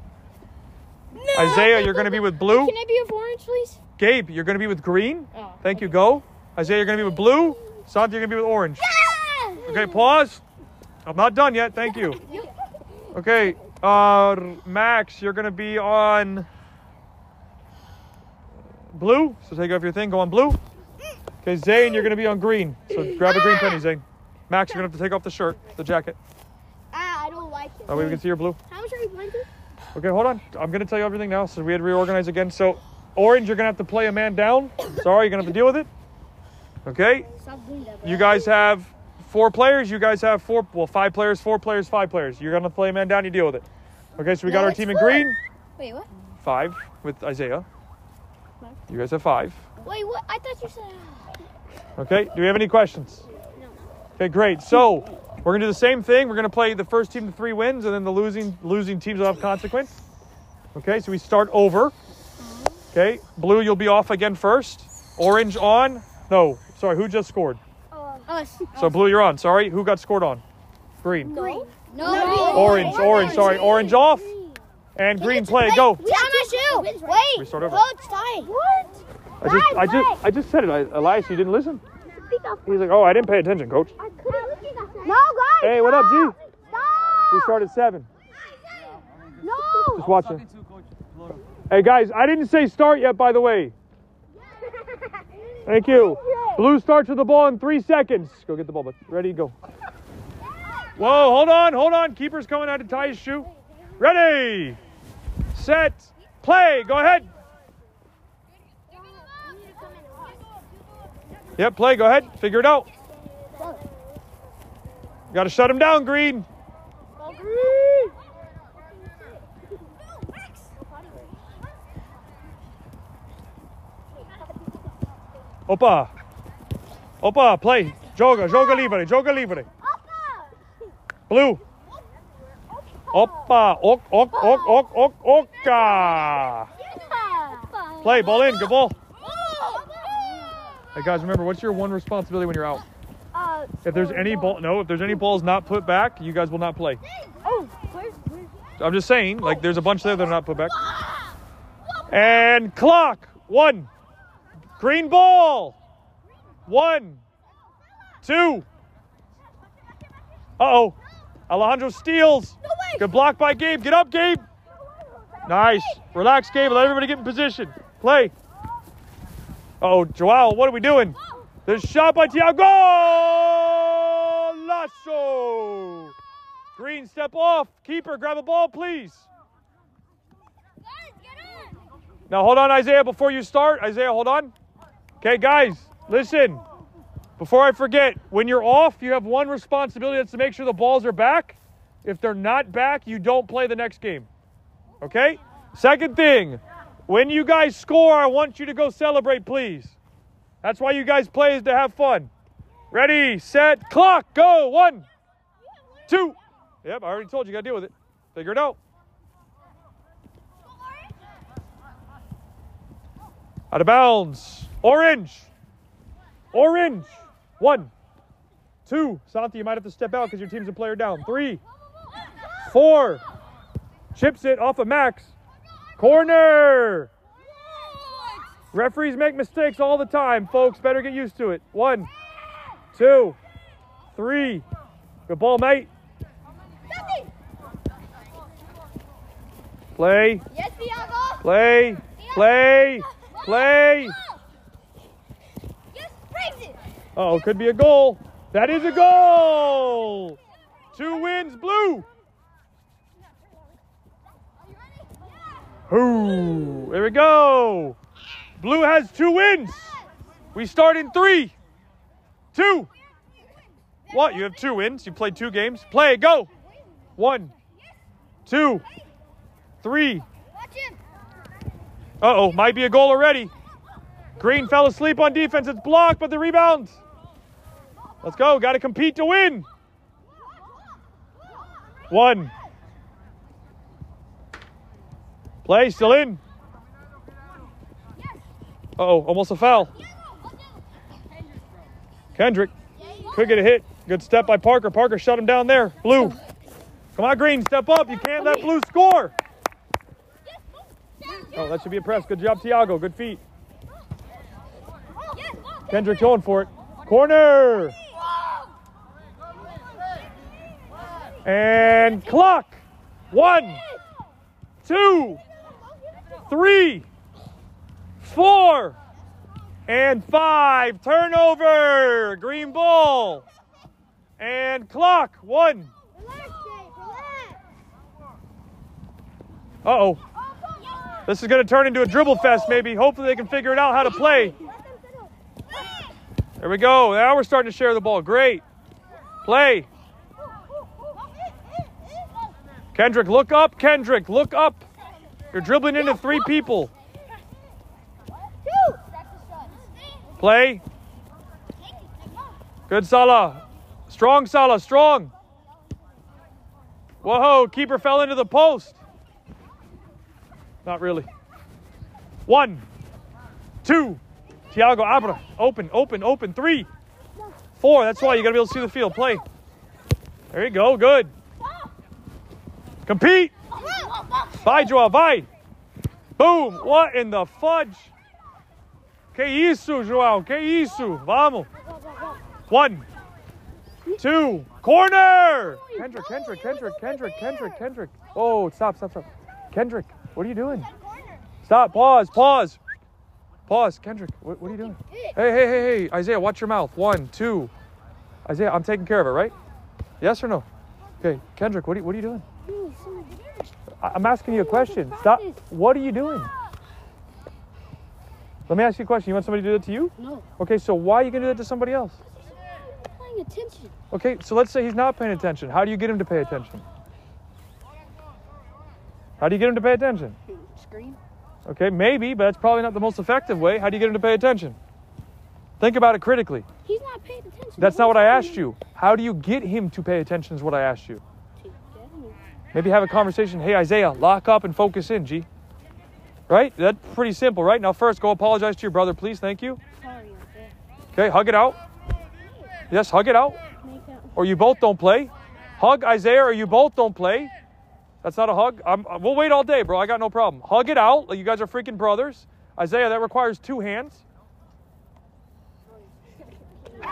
A: No, Isaiah, you're going to be with blue.
B: Can I be with orange, please?
A: Gabe, you're going to be with green.
B: Oh,
A: Thank you. Go. Isaiah, you're going to be with blue. Santi, you're going to be with orange. Okay, pause. I'm not done yet. Thank you. Okay, uh, Max, you're gonna be on blue. So take off your thing. Go on blue. Okay, Zane, you're gonna be on green. So grab a green penny, Zane. Max, you're gonna have to take off the shirt, the jacket.
B: Ah, I don't like it.
A: That way we can see your blue.
B: How much are we playing to?
A: Okay, hold on. I'm gonna tell you everything now. So we had to reorganize again. So orange, you're gonna have to play a man down. Sorry, you're gonna have to deal with it. Okay.
B: Stop doing that.
A: You guys have four players. You guys have four, well, five players, four players, five players. You're gonna play a man down. You deal with it. Okay, so we got
B: No,
A: our
B: it's
A: team in green.
B: Wait, what?
A: Five with Isaiah. You guys have five.
B: Wait, what? I thought you said.
A: Okay. Do we have any questions? No. Okay, great. So we're gonna do the same thing. We're gonna play the first team to three wins, and then the losing losing teams will have consequence. Okay, so we start over. Okay, blue, you'll be off again first. Orange on. No, sorry, who just scored?
B: Us.
A: So blue, you're on. Sorry, who got scored on? Green.
B: Green. No.
A: Orange, orange, sorry, orange off. And green play, go.
B: Tie my shoe. Wait.
A: We start over.
B: Coach, tie. What?
A: I just, I just, I just said it. I, Elias, you didn't listen. He's like, oh, I didn't pay attention, coach.
B: No, guys.
A: Hey, what up, G? We start at seven.
B: No.
A: Just watching. Hey guys, I didn't say start yet, by the way. Thank you. Blue starts with the ball in three seconds. Go get the ball, but ready, go. Whoa, hold on, hold on. Keeper's coming out to tie his shoe. Ready, set, play. Go ahead. Yep, play. Go ahead. Figure it out. Got to shut him down, Green. Opa. Opa, play. Joga, joga livre, joga livre. Blue. Opa, ok, ok, ok, ok, ok, oka. Play, ball in, good ball. Hey guys, remember, what's your one responsibility when you're out?
B: Uh,
A: If there's any ball, no, if there's any balls not put back, you guys will not play.
B: oh, where's, where's,
A: I'm just saying, like, there's a bunch there that are not put back. And clock. One. Green ball. One. Two. Uh oh. Alejandro steals. Good block by Gabe. Get up, Gabe. Nice. Relax, Gabe. Let everybody get in position. Play. Oh, Joao, what are we doing? A shot by Thiago. Lasso. Green, step off. Keeper, grab a ball, please. Now hold on, Isaiah, before you start. Isaiah, hold on. Okay, guys, listen. Before I forget, when you're off, you have one responsibility that's to make sure the balls are back. If they're not back, you don't play the next game. Okay? Second thing, when you guys score, I want you to go celebrate, please. That's why you guys play is to have fun. Ready, set, clock, go. One, two. Yep, I already told you, you got to deal with it. Figure it out. Out of bounds. Orange. Orange. One, two. Santi, you might have to step out because your team's a player down. Three, four. Chips it off of Max. Corner. Referees make mistakes all the time, folks. Better get used to it. One, two, three. Good ball, mate. Play, play, play, play.
E: It.
A: Oh, could be a goal. That is a goal. Two wins, blue. Ooh, there we go. Blue has two wins. We start in three, two. What? You have two wins. You played two games. Play, go. One, two, three. Uh oh, might be a goal already. Green fell asleep on defense. It's blocked, but the rebound. Let's go. Got to compete to win. One. Play still in. Oh, almost a foul. Kendrick could get a hit. Good step by Parker. Parker shut him down there. Blue. Come on, Green, step up. You can't let Blue score. Oh, that should be a press. Good job, Tiago. Good feet. Kendrick going for it. Corner. And clock. One, two, three, four, and five. Turnover. Green ball. And clock. One.
B: Relax. Relax.
A: Uh oh. This is going to turn into a dribble fest, maybe. Hopefully, they can figure it out how to play. There we go. Now we're starting to share the ball. Great. Play. Kendrick, look up. Kendrick, look up. You're dribbling into three people. Play. Good Salah. Strong Salah, strong. Whoa, keeper fell into the post. Not really. One, two. Tiago Abra. Open, open, open. Three, four. That's why you got to be able to see the field. Play. There you go. Good. Compete. Vai, Joel. Vai. Boom. What in the fudge? Que isso, João? Que isso? Vamos. One, two. Corner. Kendrick, Kendrick, Kendrick, Kendrick, Kendrick, Kendrick. Oh, stop, stop, stop. Kendrick, what are you doing? Stop. Pause. Pause. Pause. Kendrick, what, what are you doing? Hey, hey, hey, hey. Isaiah, watch your mouth. One, two. Isaiah, I'm taking care of it, right? Yes or no? Okay. Kendrick, what are you, what are you doing? I'm asking you a question. Stop. What are you doing? Let me ask you a question. You want somebody to do that to you?
B: No.
A: Okay, so why are you going to do that to somebody else?
B: Paying attention.
A: Okay, so let's say he's not paying attention. How do you get him to pay attention? How do you get him to pay attention?
B: Screen.
A: Okay, maybe, but that's probably not the most effective way. How do you get him to pay attention? Think about it critically.
B: He's not paying attention.
A: That's not what I asked you. How do you get him to pay attention is what I asked you. Maybe have a conversation. Hey, Isaiah, lock up and focus in, G. Right? That's pretty simple, right? Now, first, go apologize to your brother, please. Thank you.
B: Okay.
A: Hug it out. Yes, hug it out. Or you both don't play. Hug Isaiah, or you both don't play. That's not a hug. I'm, uh, we'll wait all day, bro. I got no problem. Hug it out. You guys are freaking brothers. Isaiah, that requires two hands.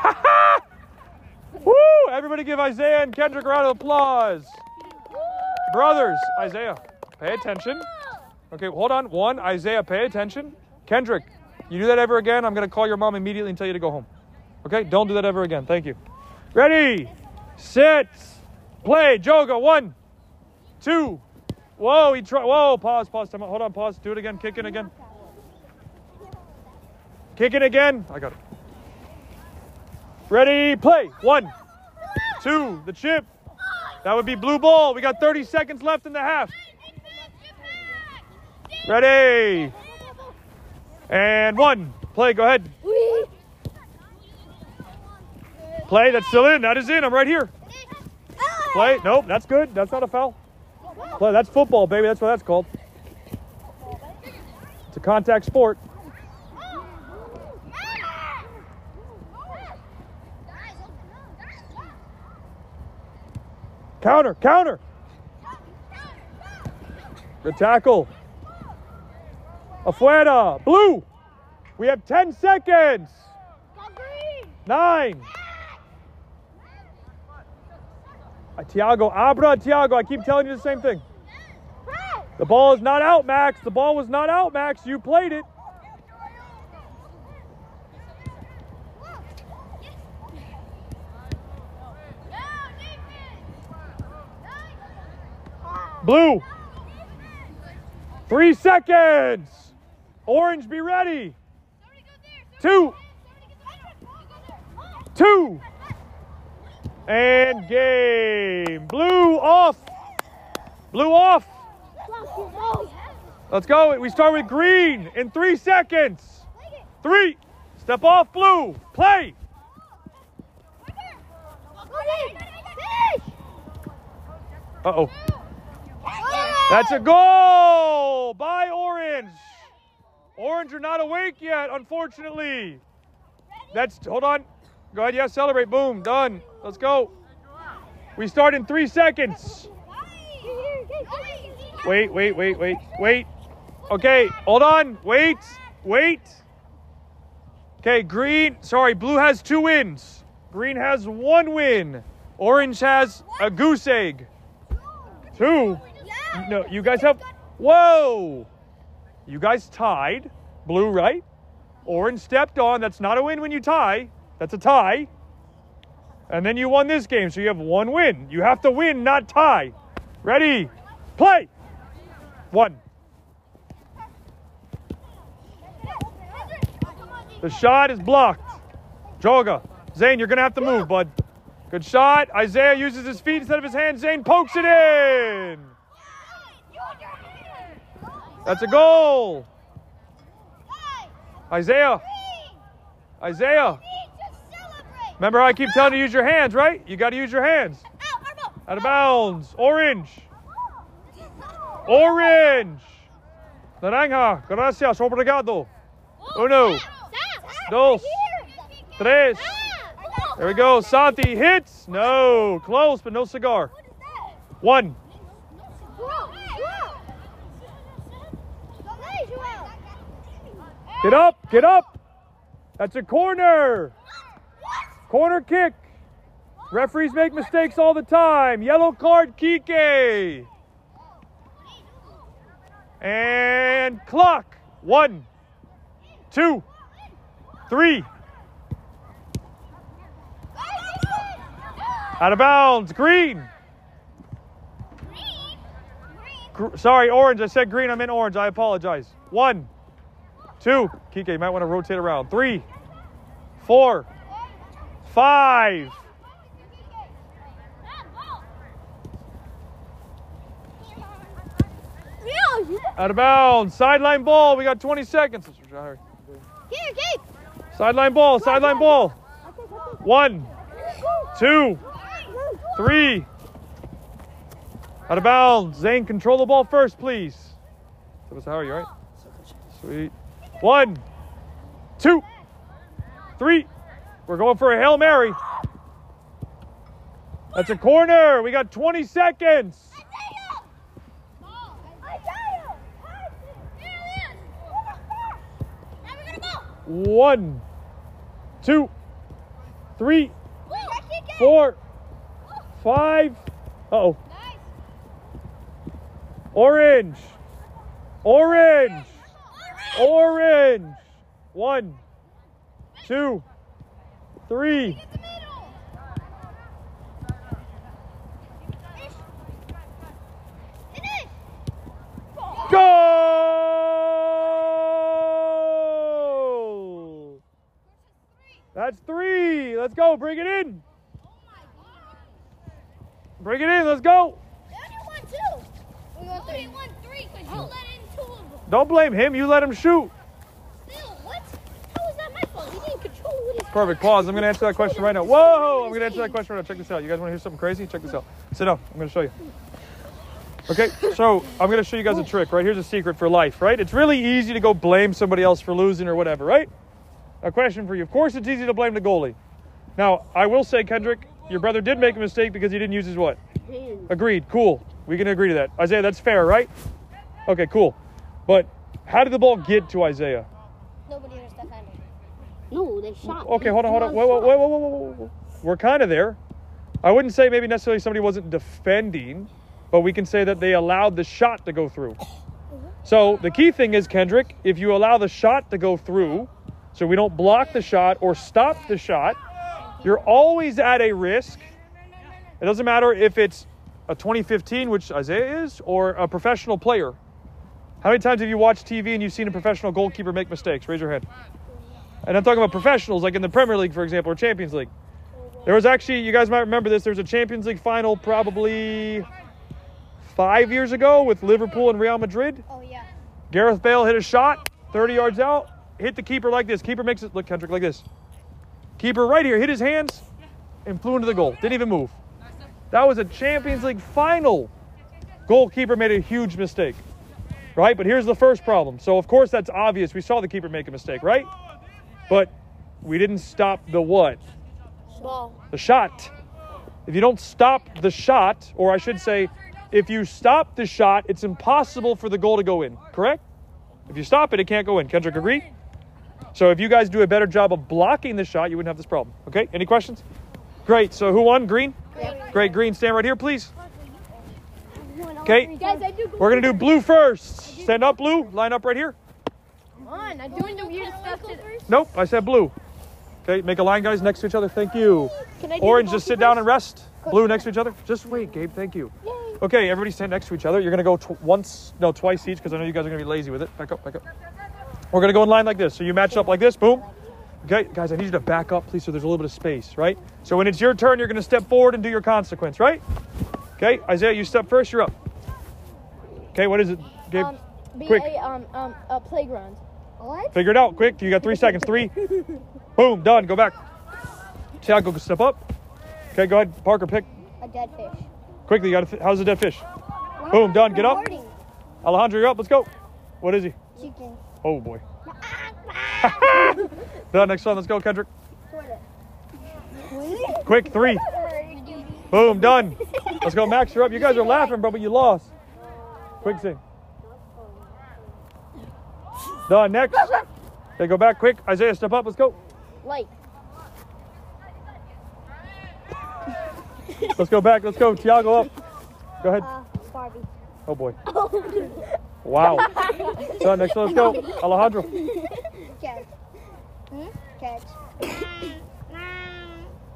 A: Woo! Everybody give Isaiah and Kendrick a round of applause. Brothers, Isaiah, pay attention. Okay, hold on. One, Isaiah, pay attention. Kendrick, you do that ever again, I'm going to call your mom immediately and tell you to go home. Okay, don't do that ever again. Thank you. Ready, sit, play. Joga, one, two. Whoa, he tried. Whoa, pause, pause. Hold on, pause. Do it again. Kick in again. Kick it again. I got it. Ready, play. One, two, the chip. That would be blue ball. We got 30 seconds left in the half. Ready. And one. Play, go ahead. Play, that's still in. That is in. I'm right here. Play. Nope, that's good. That's not a foul. Play, that's football, baby. That's what that's called. It's a contact sport. Counter, counter. Good tackle. Afuera. Blue. We have 10 seconds. Nine. Tiago, abra, Tiago. I keep telling you the same thing. The ball is not out, Max. The ball was not out, Max. You played it. Blue. Three seconds. Orange, be ready. Two. Two. And game. Blue off. Blue off. Let's go. We start with green in three seconds. Three. Step off, blue. Play. Uh oh. That's a goal by Orange. Orange are not awake yet, unfortunately. That's, hold on. Go ahead, yeah, celebrate. Boom, done. Let's go. We start in three seconds. Wait, wait, wait, wait, wait. Okay, hold on. Wait, wait. Okay, green, sorry, blue has two wins. Green has one win. Orange has a goose egg. Two. No, you guys have. Whoa! You guys tied. Blue, right? Orange stepped on. That's not a win when you tie. That's a tie. And then you won this game, so you have one win. You have to win, not tie. Ready? Play! One. The shot is blocked. Joga. Zane, you're going to have to move, bud. Good shot. Isaiah uses his feet instead of his hands. Zane pokes it in. That's a goal. Isaiah. Isaiah. Remember how I keep telling you to use your hands, right? You got to use your hands. Out of bounds. Orange. Orange. Naranja. Gracias. Obrigado. Uno. Dos. Tres. There we go. Santi hits. No. Close, but no cigar. One. Get up. Get up. That's a corner. Corner kick. Referees make mistakes all the time. Yellow card, Kike. And clock. One, two, three. Out of bounds. Green. Gr- sorry, orange. I said green. I meant orange. I apologize. One, two. Kike, you might want to rotate around. Three, four, five. Out of bounds. Sideline ball. We got 20 seconds. Here, Kate. Sideline ball. Sideline ball. One, two, three. Out of bounds. Zane, control the ball first, please. So, how are you, right? Sweet. One, two, three. We're going for a Hail Mary. That's a corner. We got 20 seconds. One, two, three, four, five. Uh oh. Orange. Orange. Orange. One, two, three. Goal! That's three. Let's go. Bring it in. Bring it in. Let's go.
E: They only won two. We won three. won three because you oh. let in two of them.
A: Don't blame him. You let him shoot.
E: Still, what? How is that my fault? He didn't control what his
A: Perfect. Pause. I'm going to answer that question right now. Whoa! I'm going to answer that question right now. Check this out. You guys want to hear something crazy? Check this out. Sit down. I'm going to show you. Okay, so I'm going to show you guys a trick, right? Here's a secret for life, right? It's really easy to go blame somebody else for losing or whatever, right? A question for you. Of course, it's easy to blame the goalie. Now, I will say, Kendrick, your brother did make a mistake because he didn't use his what? Agreed. Cool. We can agree to that. Isaiah, that's fair, right? Okay, cool. But how did the ball get to Isaiah?
E: Nobody was defending.
B: No, they shot.
A: Okay, hold on, hold on. Whoa, whoa, whoa, whoa, whoa, whoa, whoa. We're kind of there. I wouldn't say maybe necessarily somebody wasn't defending, but we can say that they allowed the shot to go through. So the key thing is, Kendrick, if you allow the shot to go through, so we don't block the shot or stop the shot, you're always at a risk. It doesn't matter if it's a 2015, which Isaiah is, or a professional player. How many times have you watched TV and you've seen a professional goalkeeper make mistakes? Raise your hand. And I'm talking about professionals, like in the Premier League, for example, or Champions League. There was actually, you guys might remember this, there was a Champions League final probably five years ago with Liverpool and Real Madrid.
E: Oh, yeah.
A: Gareth Bale hit a shot 30 yards out, hit the keeper like this. Keeper makes it, look, Kendrick, like this. Keeper right here hit his hands and flew into the goal. Didn't even move. That was a Champions League final. Goalkeeper made a huge mistake, right? But here's the first problem. So, of course, that's obvious. We saw the keeper make a mistake, right? But we didn't stop the what?
B: Ball.
A: The shot. If you don't stop the shot, or I should say, if you stop the shot, it's impossible for the goal to go in, correct? If you stop it, it can't go in. Kendrick, agree? So if you guys do a better job of blocking the shot, you wouldn't have this problem. Okay, any questions? Great. So who won? Green? Great. Green, stand right here, please. Okay,
B: Guys, I do
A: we're going to do blue first. Stand up, blue. Line up right here.
B: Come on, I'm doing the weird stuff. To...
A: Nope, I said blue. Okay, make a line, guys, next to each other. Thank you.
B: Can I
A: Orange, just sit down and rest. Blue next to each other. Just wait, Gabe. Thank you. Okay, everybody stand next to each other. You're gonna go tw- once, no, twice each, because I know you guys are gonna be lazy with it. Back up, back up. We're gonna go in line like this. So you match up like this. Boom. Okay, guys, I need you to back up, please, so there's a little bit of space, right? So when it's your turn, you're gonna step forward and do your consequence, right? Okay, Isaiah, you step first. You're up. Okay, what is it, Gabe?
B: Um, be
A: Quick.
B: a um um a playground. What?
A: Figure it out, quick. You got three seconds. Three. Boom. Done. Go back. Tiago, step up. Okay, go ahead. Parker, pick.
E: A dead fish.
A: Quickly, you got to. How's the dead fish? Boom. Done. Get up. Alejandro, you're up. Let's go. What is he?
E: Chicken.
A: Oh boy. Done. Next one. Let's go, Kendrick. Quick. Three. Boom. Done. Let's go, Max. You're up. You guys are laughing, bro, but you lost. Quick sing. Done. Next. Okay, go back quick. Isaiah, step up. Let's go.
B: Light.
A: Let's go back. Let's go. Tiago up. Go ahead.
E: Uh, Barbie.
A: Oh boy. Wow. Done. Next one. Let's go. Alejandro.
E: Catch. Hmm? Catch.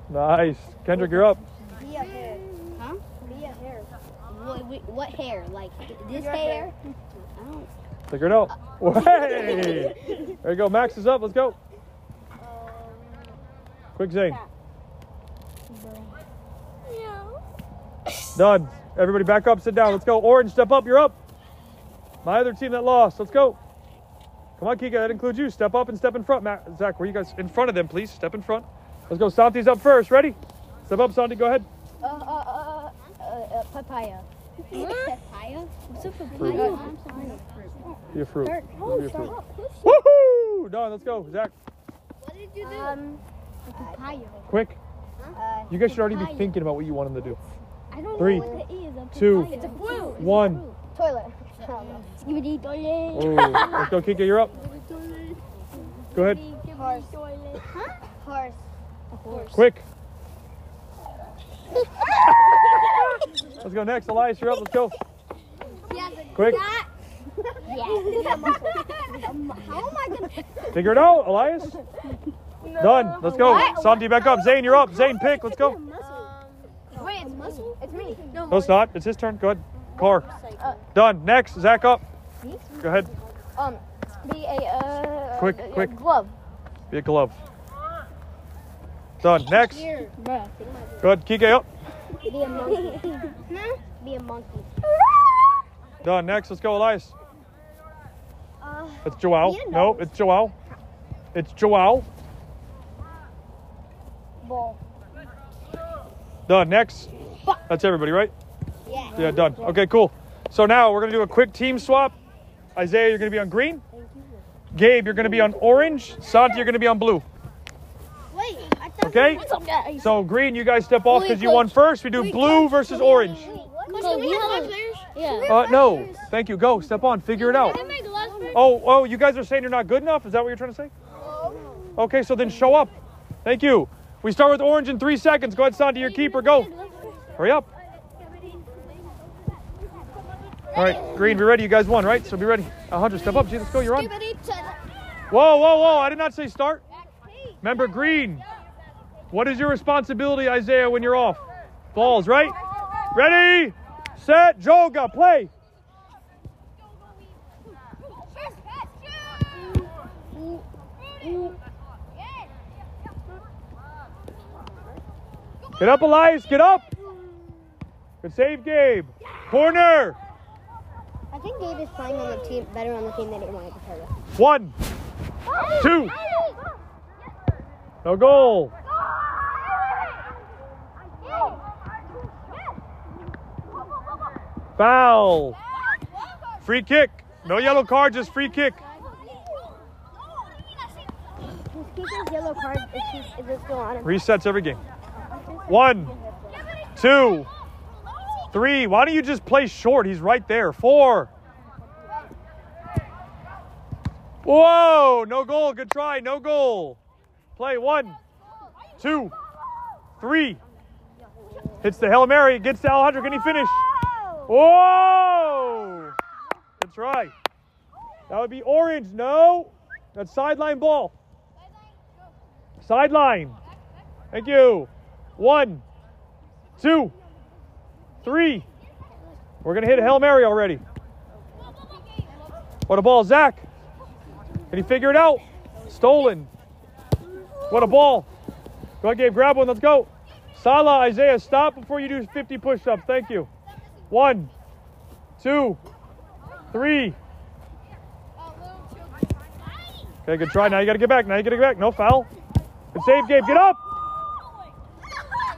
A: Nice. Kendrick, you're up.
E: Be a hair.
B: Huh?
E: Be a hair.
B: What, what, what hair? Like this
E: Your
B: hair?
E: hair.
A: Figure it out. Hey! There you go. Max is up. Let's go. Quick Zane. Done. Everybody back up. Sit down. Let's go. Orange, step up. You're up. My other team that lost. Let's go. Come on, Kike. That includes you. Step up and step in front. Matt, Zach, where you guys? In front of them, please. Step in front. Let's go. Santi's up first. Ready? Step up, Santi. Go ahead.
B: Uh, uh, uh, uh, uh, papaya.
E: Papaya?
B: What's a
A: Fruit.
B: papaya?
A: Be a fruit. Be a fruit.
B: stop.
A: Woohoo! Done. Let's go. Zach,
E: What did you do?
B: Um, papaya.
A: quick.
E: uh,
A: You guys should already be thinking about what you want them to do.
B: I don't
A: Three,
B: know what it is. A
A: two.
B: It's a fruit.
A: One.
E: toilet.
B: Skibidi toilet.
A: Oh, let's go, Kike. You're up. Go ahead.
E: Horse.
B: Huh?
E: Horse.
A: Quick. Let's go next. Elias, you're up. Let's go. Quick.
B: Yeah.
E: How am I gonna?
A: Figure it out, Elias. Done. Let's go. Santi, back up. Zane, you're up. Zane, pick. Let's go.
E: Wait, it's muscle. It's me.
A: No, it's not. It's his turn. Go ahead. Car. Done. Next. Zach up. Go ahead.
B: Um, be a uh.
A: Quick, quick.
B: glove.
A: Be a glove. Done. Next.
B: Here.
A: Good. Kike up.
B: Be a monkey. Be a monkey.
A: Done. Next. Let's go, Elias.
B: Uh,
A: It's Joao.
B: Knows.
A: it's Joao. It's Joao.
B: ball.
A: Done. Next. That's everybody, right?
B: Yeah.
A: Yeah, done. Okay, cool. So now we're gonna do a quick team swap. Isaiah, you're gonna be on green. Gabe, you're gonna be on orange. Santi, you're gonna be on blue.
B: Wait, I thought
A: Okay.
B: Up.
A: So green, you guys step off because you won first. We do
B: Wait,
A: blue
B: Coach.
A: versus
B: Can we-
A: orange.
B: Coach, can we have? Yeah.
A: Uh, no, thank you. Go, step on, figure it out. Oh, oh, you guys are saying you're not good enough? Is that what you're trying to say? Okay, so then show up. Thank you. We start with orange in three seconds. Go ahead, Santi, your keeper. Go. Hurry up. All right, green, be ready. You guys won, right? So be ready. 100, step up. Gee, let's go. You're on. Whoa, whoa, whoa. I did not say start. Remember, green. What is your responsibility, Isaiah, when you're off? Balls, right? Ready, set, joga, play. Get up, Elias. Get up. Good save, Gabe. Corner.
B: I think Gabe is playing on the team better on the team than he wanted to tell you.
A: One, two. No goal. Foul. Free kick. No yellow card, just free kick. Resets every game. One, two, three. Why don't you just play short? He's right there. Four. Whoa, no goal. Good try. No goal. Play one, two, three. Hits the Hail Mary. Gets to Alejandro. Can he finish? Whoa! Good try. That would be orange. No. That's sideline ball. Sideline. Thank you. One, two, three. We're going to hit a Hail Mary already. What a ball, Zach. Can he figure it out? Stolen. What a ball. Go ahead, Gabe. Grab one. Let's go. Salah, Isaiah, stop before you do 50 push ups. Thank you. One, two, three. Okay, good try. Now you got to get back. Now you got to get back. No foul. Good save, Gabe. Get up.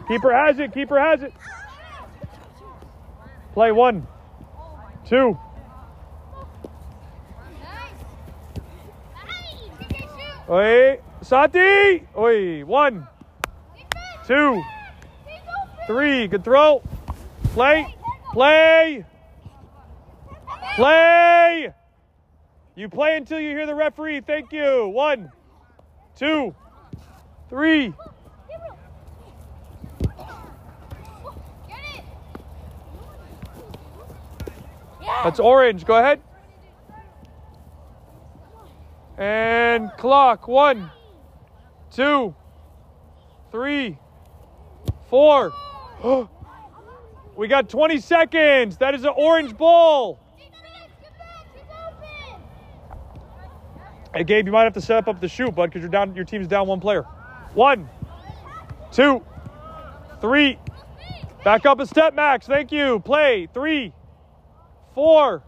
A: Keeper has it. Keeper has it. Play one, two. Oi, Sati. Oi, one, two, three. Good throw. Play, play, play. You play until you hear the referee. Thank you. One, two, three. That's orange. Go ahead. And clock. One, two, three, four. we got 20 seconds. That is an orange ball. Hey, Gabe, you might have to set up the shoot, bud, because you're down. Your team's down one player. One, two, three. Back up a step, Max. Thank you. Play. Three, four.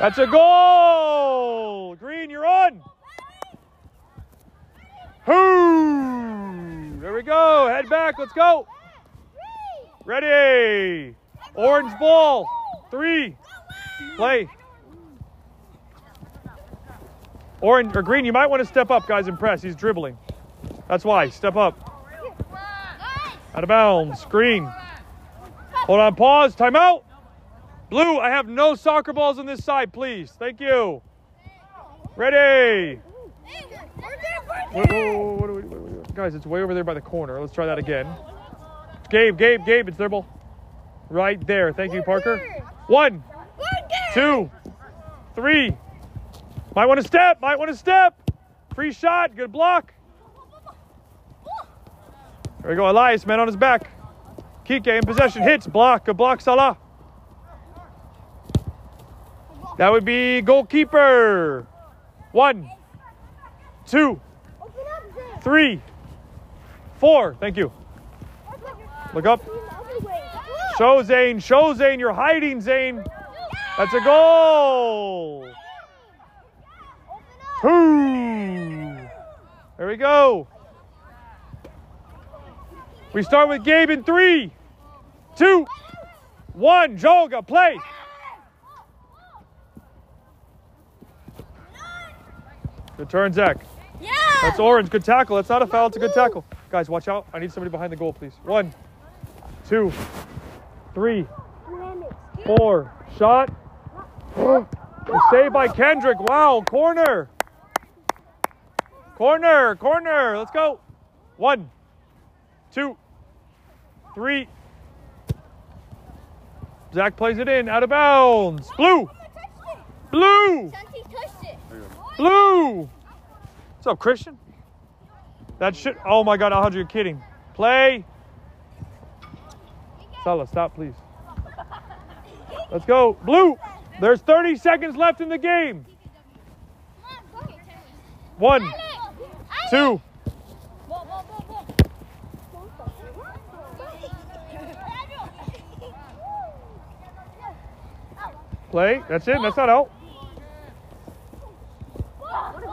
A: That's a goal. Green, you're on. Whoo! There we go. Head back. Let's go. Ready. Orange ball. Three. Play. Orange or green, you might want to step up, guys, and press. He's dribbling. That's why. Step up. Out of bounds. Green. Hold on. Pause. Timeout. Blue, I have no soccer balls on this side, please. Thank you. Ready. Whoa, whoa, whoa, Guys, it's way over there by the corner. Let's try that again. Gabe, Gabe, Gabe, it's their ball. Right there. Thank you, Parker. One, two, three. Might want to step. Might want to step. Free shot. Good block. There we go. Elias, man on his back. Kike in possession. Hits. Block. Good block, Salah. That would be goalkeeper. One, two, three, four. Thank you. Look up. Show Zane. Show Zane. You're hiding, Zane. That's a goal. Two. There we go. We start with Gabe in three, two, one. Joga, play. Good turn, Zach.
E: Yeah.
A: That's orange. Good tackle. That's not a foul. It's a good tackle. Guys, watch out. I need somebody behind the goal, please. One, two, three, four. Shot. Saved by Kendrick. Wow. Corner. Corner. Corner. Let's go. One, two, three. Zach plays it in. Out of bounds. Blue. Blue.
E: Santi touched it.
A: Blue. What's up, Christian? That shit. Oh my God, Alejandro, you're kidding. Play. Salah, stop, please. Let's go. Blue. There's 30 seconds left in the game. One, two. Play. That's it. That's not out.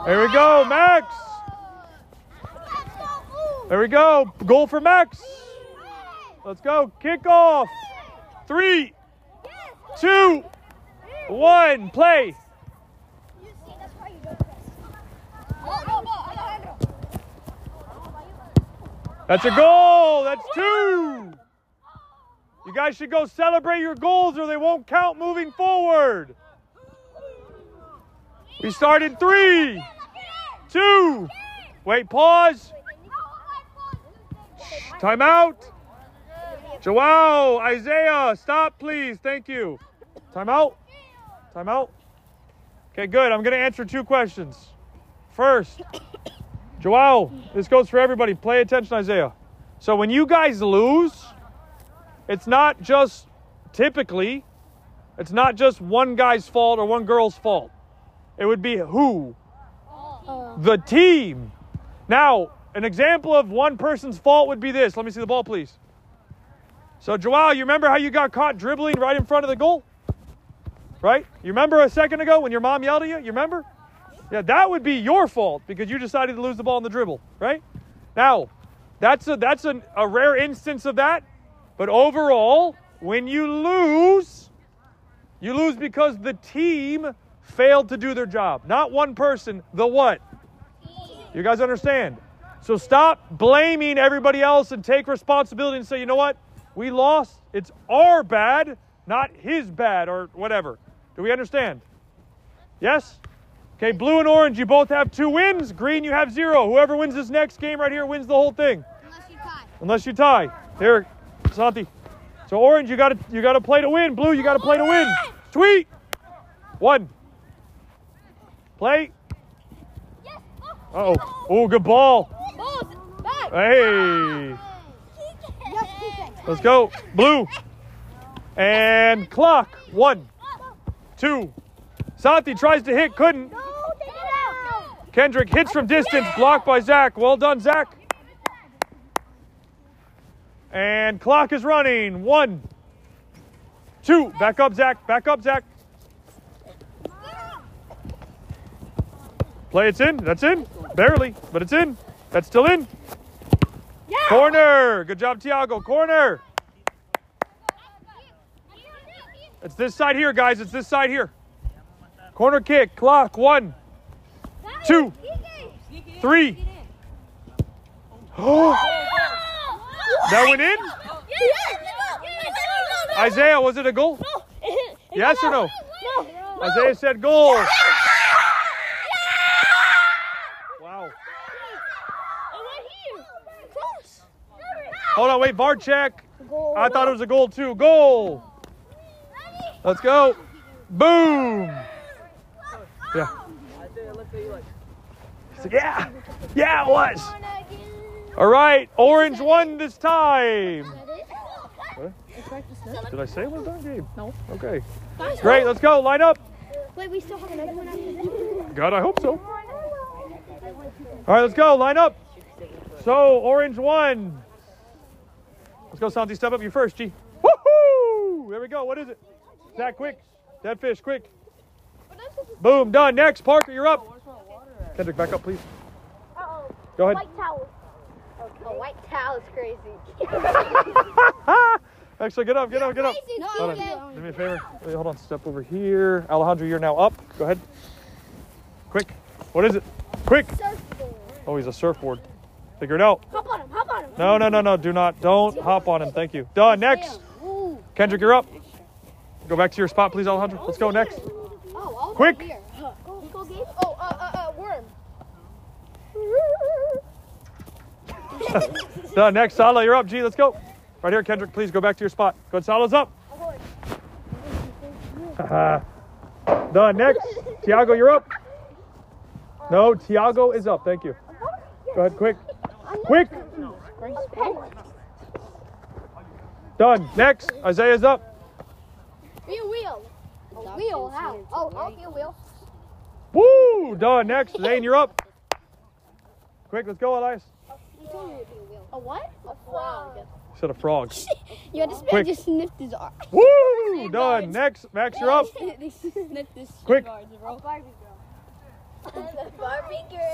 A: There we go, Max. There we go. Goal for Max. Let's go. Kickoff. Three, two, one. Play. That's a goal. That's two. You guys should go celebrate your goals or they won't count moving forward. We start in three, two. Wait, pause. Timeout. Joao, Isaiah, stop, please. Thank you. Timeout. Timeout. Okay, good. I'm going to answer two questions. First, Joao, this goes for everybody. Play attention, Isaiah. So when you guys lose, it's not just typically, it's not just one guy's fault or one girl's fault. It would be who? The team. Now, an example of one person's fault would be this. Let me see the ball, please. So, Joao, you remember how you got caught dribbling right in front of the goal? Right? You remember a second ago when your mom yelled at you? You remember? Yeah, that would be your fault because you decided to lose the ball in the dribble, right? Now, that's a that's a, a rare instance of that. But overall, when you lose, you lose because the team failed to do their job. Not one person, the what? You guys understand? So stop blaming everybody else and take responsibility and say, you know what? We lost. It's our bad, not his bad or whatever. Do we understand? Yes? Okay, blue and orange, you both have two wins. Green, you have zero. Whoever wins this next game right here wins the whole thing.
E: Unless you tie.
A: Unless you tie. Here, Santi. So orange, you gotta you gotta play to win. Blue, you gotta play to win. Sweet. One. Play.
E: Yes.
A: Uh oh. Oh, good ball. Hey. Let's go. Blue. And clock. One, two. Santi tries to hit, couldn't.
B: No, take it out.
A: Kendrick hits from distance, blocked by Zach. Well done, Zach. And clock is running. One, two. Back up, Zach. Back up, Zach. Play, it's in. That's in. Barely, but it's in. That's still in. Corner. Good job, Tiago. Corner. It's this side here, guys. It's this side here. Corner kick. Clock. One, two, three. that went in? Isaiah, was it a goal? Yes or no?
B: No.
A: Isaiah said goal. Hold on, wait, VAR check.
B: Goal.
A: I thought it was a goal too. Goal. Let's go. Boom. Yeah. Like, yeah. Yeah, it was. All right, orange won this time. Did I say it was done, game? No. Okay. Great, let's go. Line up.
B: Wait, we still have another one after this?
A: God, I hope so. All right, let's go. Line up. So, orange one. Let's go, Santi. Step up. You first, G. Woohoo! There we go. What is it? Zach, quick. Dead fish, quick. Boom, done. Next, Parker, you're up. Kendrick, back up, please.
B: Uh-oh.
A: Go ahead.
B: White towel.
E: A white towel is crazy.
A: Actually, get up, get up, get up.
B: No,
A: Hold on. Do me a favor. Wait, hold on. Step over here. Alejandro, you're now up. Go ahead. Quick. What is it? Quick.
B: Surfboard.
A: Oh, he's a surfboard. Figure it out.
B: Hop on him, hop on him.
A: No, no, no, no. Do not. Don't hop on him. Thank you. Done. Next. Kendrick, you're up. Go back to your spot, please, Alejandro. Let's go next. Quick.
E: Oh, uh, uh, uh, worm.
A: Done. Next, Salah, you're up. G, let's go. Right here, Kendrick. Please go back to your spot. Go ahead, Salah's up. Done. Next, Tiago, you're up. No, Tiago is up. Thank you. Go ahead, quick. Quick. Done. Next, Isaiah's up.
B: Be a wheel. A wheel? How? Oh, I'll be a wheel.
A: Woo! Done. Next, Zane, you're up. Quick, let's go, Elias.
B: A what? A frog.
A: Said a frog.
B: Yeah, this
A: Quick.
B: man just sniffed his arm.
A: Woo! Done. Next, Max, you're up.
B: they sniffed his
A: Quick.
B: guards, bro. Barbie
E: The Barbie girl.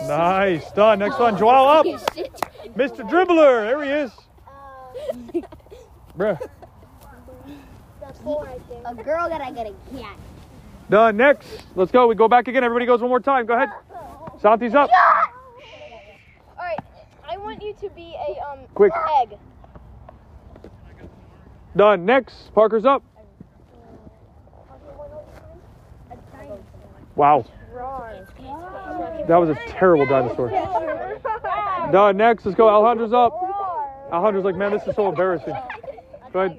A: Nice. Done. Next one, Joel up. Mr. Dribbler. There he is. Bruh.
B: A girl that I gotta get.
A: Done. Next. Let's go. We go back again. Everybody goes one more time. Go ahead. Santi's up.
E: All right, I want you to be a um
A: Quick.
E: egg.
A: Done. Next. Parker's up. Wow. That was a terrible dinosaur. Done. Next. Let's go. Alejandro's up. Alejandro's like, man, this is so embarrassing. Go ahead.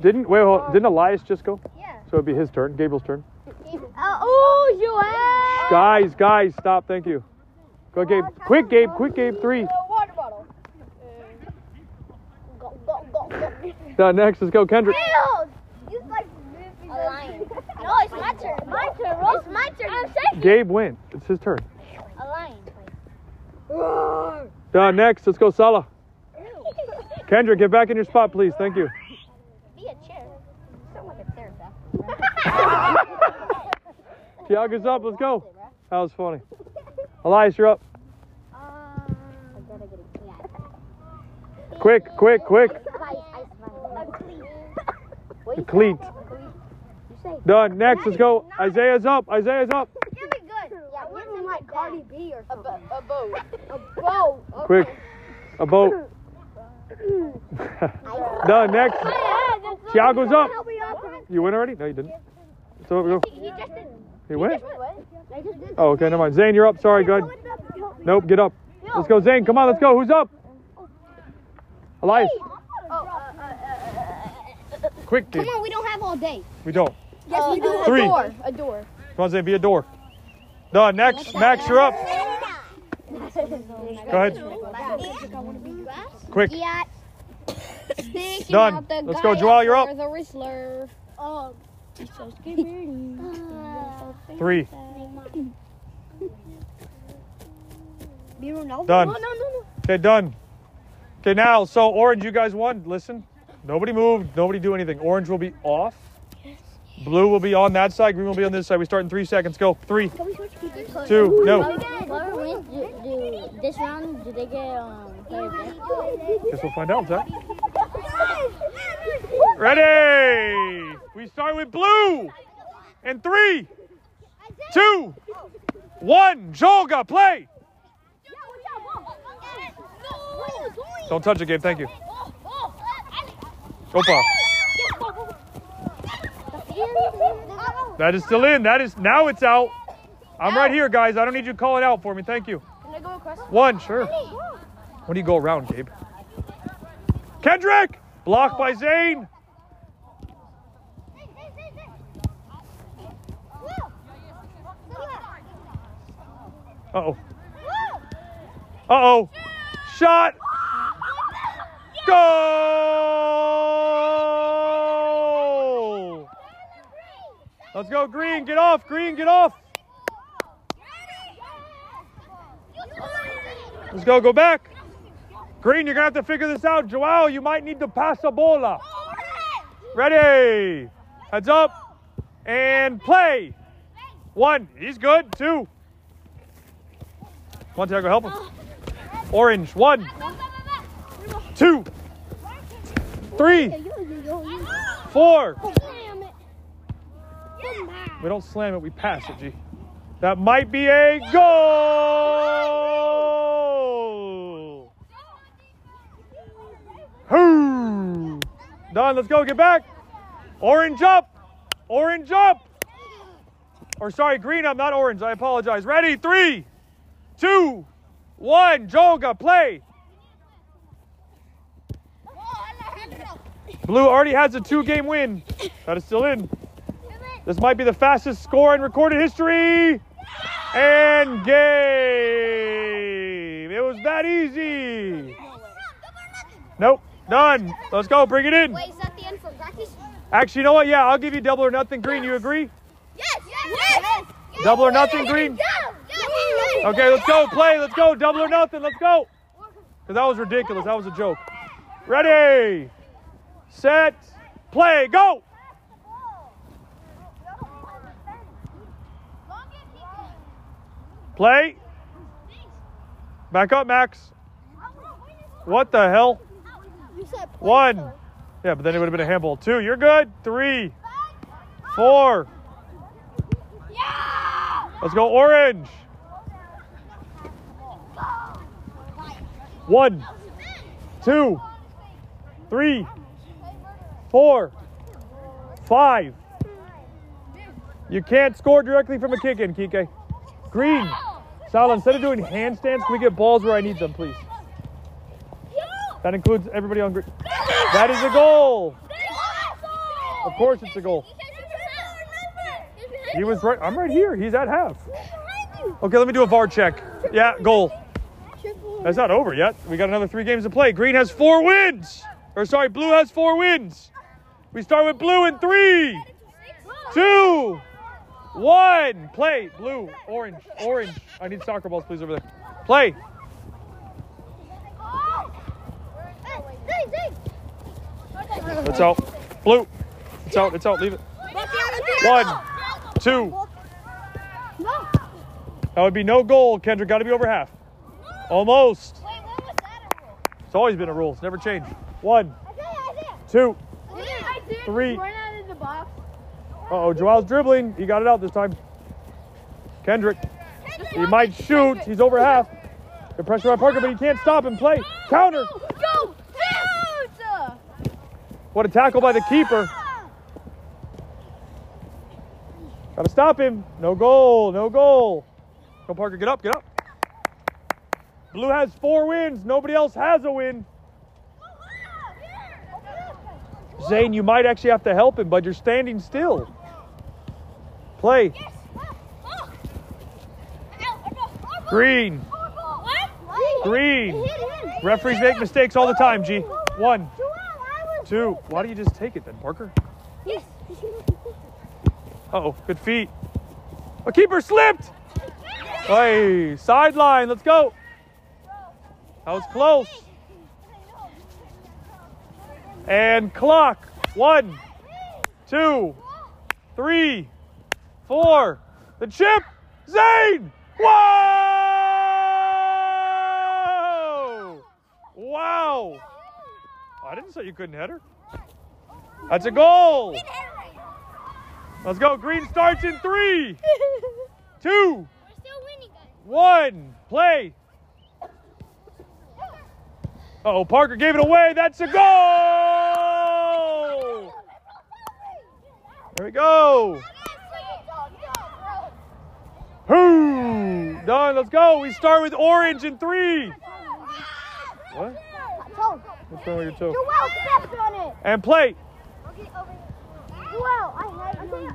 A: Didn't wait? Hold, didn't Elias just go?
E: Yeah.
A: So it'd be his turn. Gabriel's turn.
B: Uh, oh, Joel!
A: Guys, guys, stop. Thank you. Go, Gabe. Oh, quick, Gabe. Quick, Gabe. Three.
E: water bottle.
B: Uh, go, go, go,
A: go. Next. Let's go, Kendrick.
B: You like a lion. No, it's my turn. My. It's my turn. I'm saying
A: Gabe wins. It's his turn.
B: a lion.
A: Done. Next. Let's go, Salah. Kendrick, get back in your spot, please. Thank you.
B: Be a chair. Sound like a chair,
A: Tiago's up. Let's go. That was funny. Elias, you're up.
B: I gotta get a cat.
A: Quick, quick, quick.
B: Ice, ice,
A: The cleat.
B: You say
A: Done. Next. Let's go. Isaiah's up. Isaiah's up.
B: Give me good. Yeah, give him like Cardi B or
E: A, bo- a boat.
B: A boat.
A: Quick. A boat. Done. Next. Tiago's up.
B: Help me out.
A: You win already? No, you didn't. So we go.
B: He just did.
A: He went?
B: What? I just did.
A: Oh, okay. Never mind. Zane, you're up. Sorry. Go ahead. Nope. Get up. Let's go, Zane. Come on. Let's go. Who's up? Elias.
B: Oh, uh, uh, uh,
A: Quick, dude.
B: Come on, we don't have all day.
A: We don't.
B: Yes, we do.
A: Three.
E: A door. A door.
A: Come on. Be a door. Done. Next. Max, you're up. Go ahead. Quick.
B: Yeah.
A: Done. Let's go, Joel. You're up.
E: The Whistler.
B: Um,
A: Three. Done.
B: No, no, no, no.
A: Okay, done. Okay, now, so orange, you guys won. Listen, nobody move, nobody do anything. Orange will be off. Blue will be on that side. Green will be on this side. We start in three seconds. Go. Three,
B: Can we switch people?
A: two, no.
B: Whoever wins, do, do this round, do they get um? player?
A: Guess we'll find out, Zach. Ready? We start with blue. And three, two, one. Joga, play. Don't touch it, Gabe. Thank you. Opa. That is still in. That is now it's out. I'm right here, guys. I don't need you calling out for me. Thank you.
E: Can I go across?
A: One, sure. When do you go around, Gabe? Kendrick! Blocked by Zane. Uh oh. Uh oh. Shot. Goal! Let's go, Green. Get off. Green, get off. Let's go. Go back. Green, you're gonna have to figure this out. Joao, you might need to pass a bola. Ready. Heads up. And play. One. He's good. Two. One, Tiago, help him. Orange. One, two, three, four. We don't slam it, we pass it, G. That might be a goal. Hoo. Done. Let's go. Get back. Orange up. Orange up. Or sorry, green up, not orange. I apologize. Ready? Three, two, one. Joga, play. Blue already has a two-game win. That is still in. This might be the fastest score in recorded history. And game. It was that easy. Nope. Done. Let's go. Bring it in.
E: Wait, is that the end for practice?
A: Actually, you know what? Yeah, I'll give you double or nothing green. You agree?
E: Yes! Yes!
A: Double or nothing green?
E: Yes!
A: Okay, let's go. Play. Let's go. Double or nothing. Let's go. Because that was ridiculous. That was a joke. Ready. Set. Play. Go. Play. Back up, Max. What the hell? One. Yeah, but then it would have been a handball. Two. You're good. Three. Four. Let's go orange. One, two, three, four, five. You can't score directly from a kick in, Kike. Green. Sal, instead of doing handstands, can we get balls where I need them, please? That includes everybody on green. That is a goal. Of course it's a goal. He was right. I'm right here. He's at half. Okay, let me do a VAR check. Yeah, goal. That's not over yet. We got another three games to play. Green has four wins. Or sorry, blue has four wins. We start with blue in three, two, one. Play. Blue, orange, orange. I need soccer balls, please, over there. Play. It's out. Blue. It's out. It's out. Leave it. One, two. That would be no goal. Kendrick got to be over half. Almost. It's always been a rule. It's never changed. One, two. Three.
B: Run out of the box.
A: Uh oh, Joel's dribbling. He got it out this time. Kendrick. He might shoot. He's over half. The pressure on Parker, but he can't stop him. Play. Counter.
B: Go! Shoot!
A: What a tackle by the keeper. Got to stop him. No goal. No goal. Go, Parker. Get up. Get up. Blue has four wins. Nobody else has a win. Zane, you might actually have to help him, but you're standing still. Play. Green. Green. Referees make mistakes all the time, G. One, two. Why do you just take it then, Parker?
B: Yes.
A: Uh oh, good feet. A keeper slipped. Hey, sideline. Let's go. That was close. And clock. One, two, three, four. The chip. Zane. Whoa! Wow. Oh, I didn't say you couldn't head her. That's a goal. Let's go. Green starts in three, two, one.
E: two, We're still winning, guys.
A: one. Play. Oh, Parker gave it away. That's a goal. There we go. Whoo! Done. Let's go. We start with orange in three. What? What's wrong with your toe?
B: Joel stepped on it.
A: And play.
B: Joel, I had you.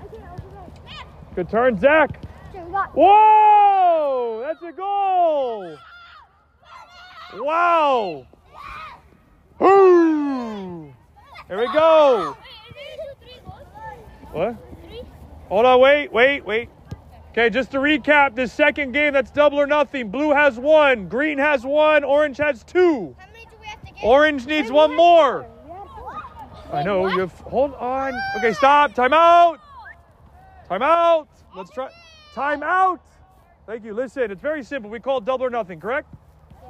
A: Good turn, Zach.
B: Okay, we got
A: Whoa! That's a goal! Wow! Whoo! Here we go! What? Hold on, wait, wait, wait. Okay, just to recap, this second game, that's double or nothing. Blue has one, green has one, orange has two.
E: How many do we have to get?
A: Orange needs one more. I know you have. Hold on. Okay, stop. Time out. Time out. Let's try. Time out. Thank you. Listen, it's very simple. We call it double or nothing, correct?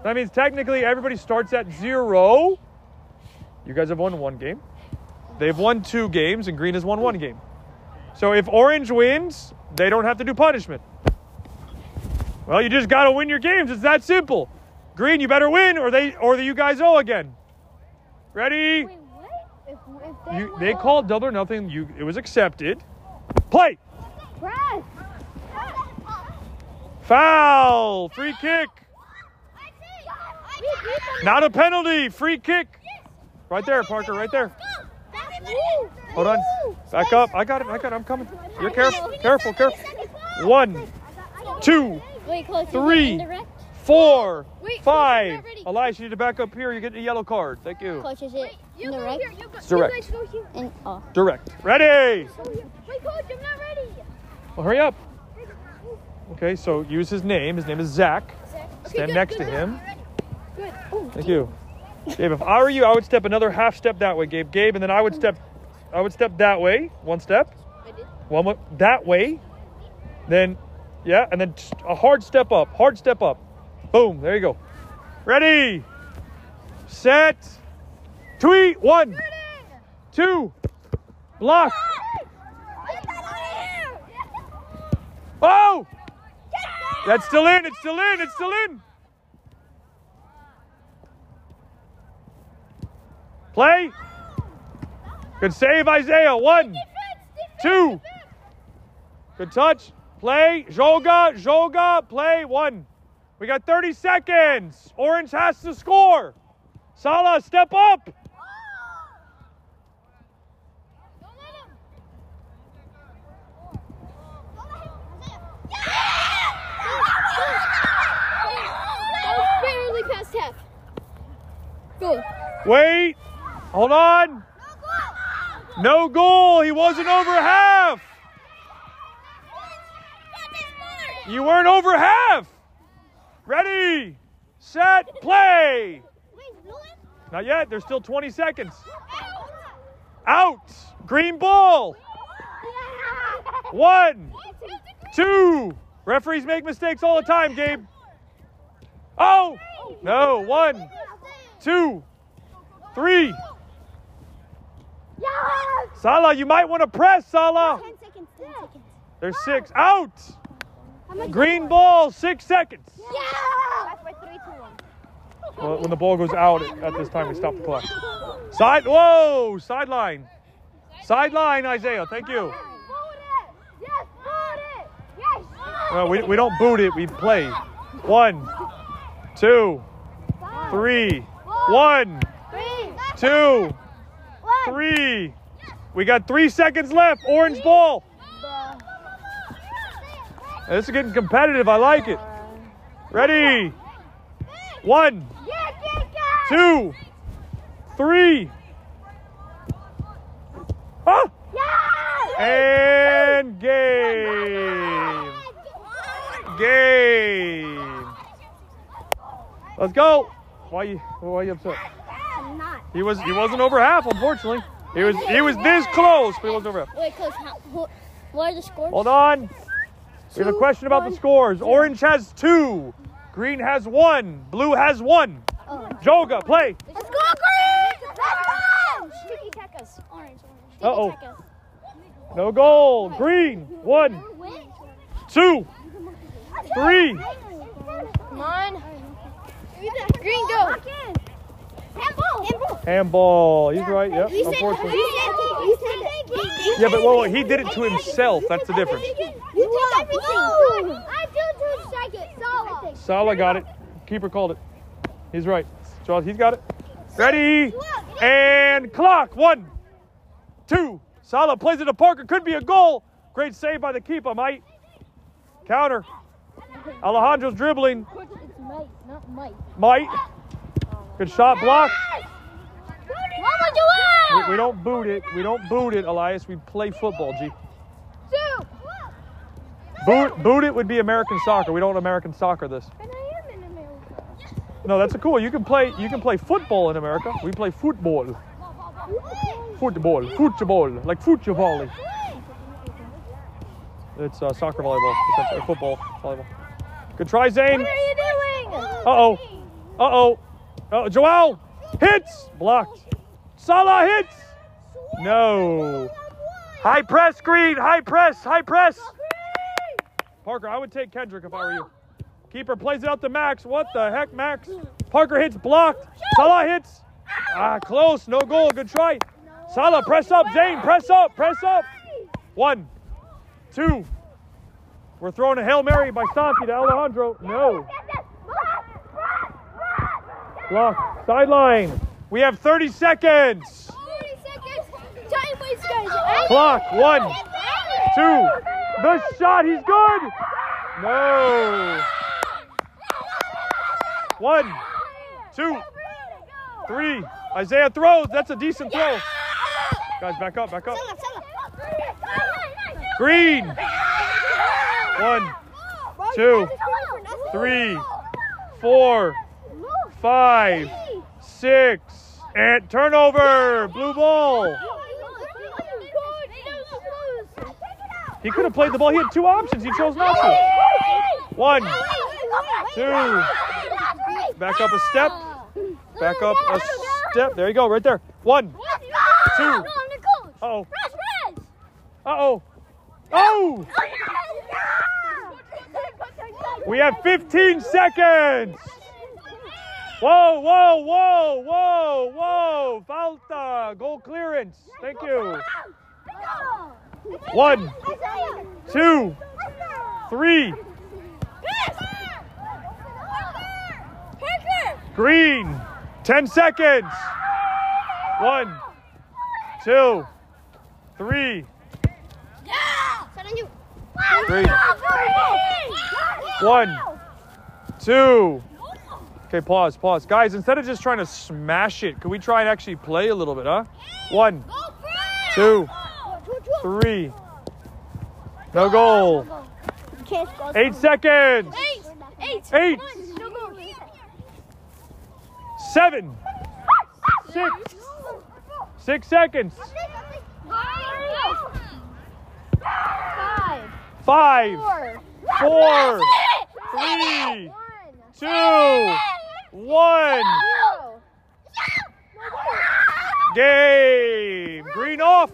A: That means technically everybody starts at zero. You guys have won one game. They've won two games, and green has won one game. So if orange wins, they don't have to do punishment. Well, you just got to win your games. It's that simple. Green, you better win, or they or you guys owe again. Ready?
B: Wait, what? If, if they
A: You, they called double or nothing. You, it was accepted. Play.
B: Press.
A: Foul. Free kick. Not a penalty. Free kick. Right there, Parker. Right there. Hold on. Back up. I got it. I got it. I'm coming. You're careful. Careful. Careful. One, two,
E: Wait, coach.
A: Three.
E: Indirect?
A: four,
E: Wait,
A: five.
E: not ready.
A: Elias, you need to back up here. You get a yellow card. Thank you.
E: Coach, is it indirect?
A: Direct.
E: Oh.
A: Direct. Ready.
B: Wait, coach, I'm not ready.
A: Well, hurry up. Okay, so use his name. His name is Zach. Stand next to him.
B: Oh,
A: Thank you. Gabe, if I were you, I would step another half step that way, Gabe. Gabe, and then I would step I would step that way, one step. One mo- that way. Then yeah, and then a hard step up. Hard step up. Boom, there you go. Ready. Set. Tweet. One. Two. Block. Oh! That's still in. It's still in. It's still in. Play. Good save, Isaiah. One, two. Good touch. Play. Joga. Joga. Play. One. We got 30 seconds. Orange has to score. Salah, step up.
B: Barely past half. Go.
A: Wait. Hold on. No goal. He wasn't over half. You weren't over half. Ready, set, play. Not yet. There's still 20 seconds. Out. Green ball. One, two. Referees make mistakes all the time, Gabe. Oh, no. One, two, three. Salah, you might want to press, Salah.
B: 10 seconds, 10 seconds.
A: There's six. Out.
B: How much
A: Green ball, six seconds.
B: Yeah! That's for 3 2 1.
A: Well, when the ball goes out at this time, we stop the clock. Side, whoa, sideline. Sideline, Isaiah. Thank you.
B: Boot it! Yes, boot it! Yes!
A: No, we, we don't boot it, we play. One, two, three. One,
B: Three!
A: two, three. We got three seconds left. Orange ball. This is getting competitive. I like it. Ready? One, two, three.
B: Yeah!
A: And game. Game. Let's go. Why you why you upset?
B: I'm not.
A: He was he wasn't over half, unfortunately. He was he was this close, but he wasn't over half.
E: Wait, coach, how, what are the scores?
A: Hold on. We have a question about the
B: one,
A: scores. Orange has two. Green has one. Blue has one.
B: Oh.
A: Joga, play.
B: Let's go, Green! Let's go! Sticky takas.
E: Orange, orange.
A: Uh-oh. No goal. Green. One, two, three.
B: Come on. Green, go. Handball. Handball.
A: Handball. He's right. Yep. Unfortunately. Yeah, but whoa, he did it to himself. That's the difference.
B: You take everything. I do two seconds. Solo.
A: Salah got it. Keeper called it. He's right. Charles, he's got it. Ready and clock. One, two. Salah plays it to Parker. Could be a goal. Great save by the keeper, Mike. Counter. Alejandro's dribbling.
B: It's Mike, not Mike.
A: Might. Good shot block. We, we don't boot it. We don't boot it, Elias. We play football, G.
B: Two.
A: Boot, boot it would be American soccer. We don't American soccer this.
B: And I am in America.
A: No, that's a cool. You can play. You can play football in America. We play football. Football. Football. Like football. It's uh, soccer volleyball. essentially, football volleyball. Good try, Zane.
B: What are you doing?
A: Uh oh. Uh oh. Oh, Joel hits. Blocked. Salah hits. No. High press, Green. High press. High press. Parker, I would take Kendrick if I were you. Keeper plays it out to Max. What the heck, Max? Parker hits blocked. Salah hits. Ah, close. No goal. Good try. Salah, press up. Zane, press up. Press up. One, two. We're throwing a Hail Mary by Santi to Alejandro. No. Block. Sideline. We have 30 seconds.
B: 30 seconds. Time guys.
A: Clock. One, two. The shot. He's good. No. One, two, three. Isaiah throws. That's a decent throw. Guys, back up, back up. Green. One, two, three, four, five, six, and turnover. Blue ball. He could have played the ball. He had two options. He chose not to. One, two. Back up a step. Back up a step. There you go, right there. One. Two. Uh-oh. Uh-oh. Oh! We have 15 seconds. Whoa, whoa, whoa, whoa, whoa. Falta. Goal clearance. Thank you. One, two, three. Green. 10 seconds. One, two, three, three. One, two. Okay, pause, pause. Guys, instead of just trying to smash it, could we try and actually play a little bit, huh? One, two, three. No goal. Eight seconds. Eight. Seven. Six. Six seconds.
B: Five. Four.
A: Three. Two. One. Game. Green off.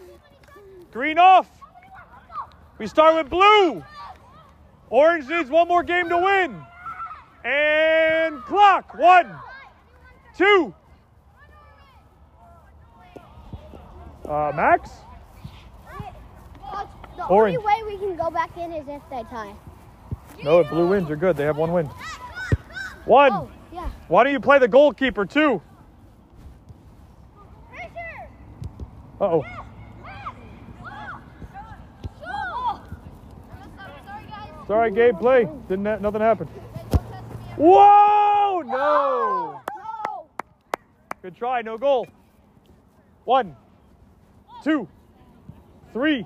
A: Green off. We start with blue. Orange needs one more game to win. And clock. One, two. Uh, Max?
B: The
A: Orange.
B: only way we can go back in is if they tie.
A: No, if blue wins, you're good. They have one win. One.
B: Oh, yeah.
A: Why don't you play the goalkeeper, two? Uh oh. Sorry, Gabe, play. Didn't ha- nothing happened. Whoa! No! Good try, no goal. One, two, three.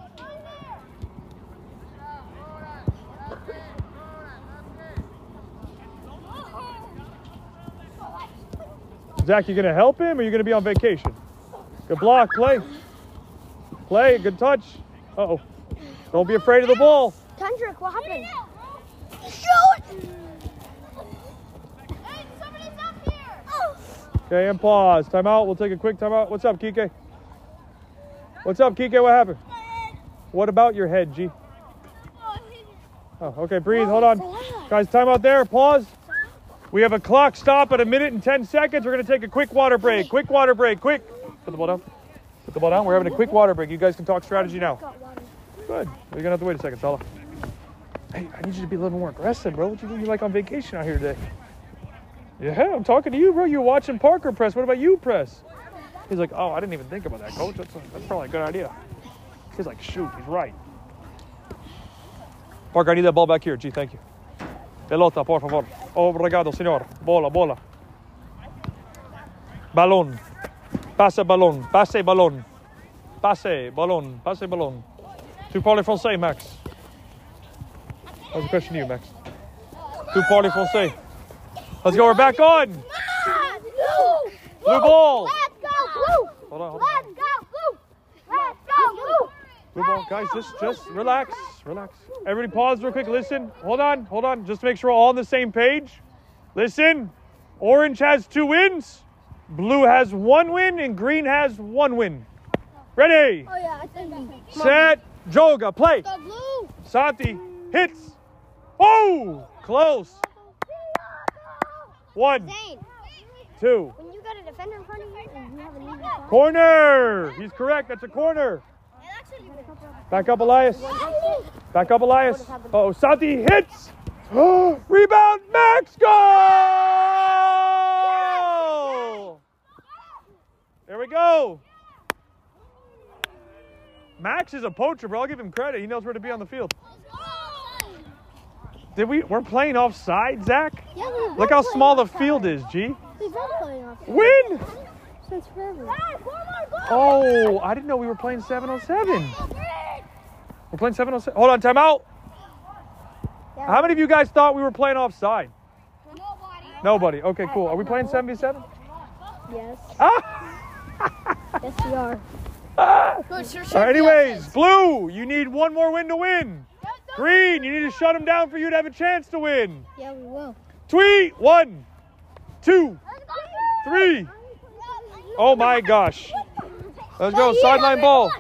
A: Zach, you gonna help him or you're gonna be on vacation? Good block, play. Play, good touch. Uh oh. Don't be afraid of the ball.
B: Kendrick, what happened? Shoot! Hey, somebody's up here! Oh.
A: Okay, and pause. Timeout. We'll take a quick timeout. What's up, Kike? What's up, Kike? What happened? What about your head, G? Oh, okay, breathe. Hold on. Guys, time out there. Pause. We have a clock stop at a minute and 10 seconds. We're going to take a quick water break. Quick water break. Quick. Put the ball down. Put the ball down. We're having a quick water break. You guys can talk strategy now. Good. You're going to have to wait a second, Salah. Hey, I need you to be a little more aggressive, bro. What you doing? You're like on vacation out here today. Yeah, I'm talking to you, bro. You're watching Parker press. What about you press? He's like, oh, I didn't even think about that, coach. That's, that's probably a good idea. He's like, shoot, he's right. Parker, I need that ball back here. Gee, thank you. Pelota, por favor. Oh, Obrigado, señor. Bola, bola. Balón. Pase balón. Pase balón. Pase balón. Pase balón. Tu parles français, Max? That was a question to you, Max. Party full say. Let's go. We're back on.
B: Blue
A: ball.
B: Let's go, blue.
A: Hold on, hold on.
B: Let's go, blue. Let's go, blue.
A: Blue ball, guys. Just, just relax, relax. Everybody, pause real quick. Listen. Hold on, hold on. Just to make sure we're all on the same page. Listen. Orange has two wins. Blue has one win, and green has one win. Ready,
B: Oh yeah, I think
A: set, Joga, play.
B: Go blue.
A: Santi hits. Oh, close. One, two.
B: when you got a defender in front of you you have a
A: Corner. He's correct. That's a corner. Back up, Elias. Back up, Elias. Oh, Santi hits. Rebound, Max goal. There we go. Max is a poacher, bro. I'll give him credit. He knows where to be on the field. Did we? We're playing offside, Zach.
B: Yeah, we've
A: Look how small the field is, G.
B: We've playing offside
A: Win.
B: Since forever.
A: Oh, I didn't know we were playing 707. We're playing 707. Hold on, time out. How many of you guys thought we were playing offside? Nobody. Nobody. Okay, cool. Are we playing 7v7?
B: Yes.
A: Ah!
B: Yes, we are.
A: All right, anyways, blue, you need one more win to win. Green, you need to shut them down for you to have a chance to win.
B: Yeah, we will.
A: Tweet, one, two, three. Oh my gosh. Let's go, sideline ball.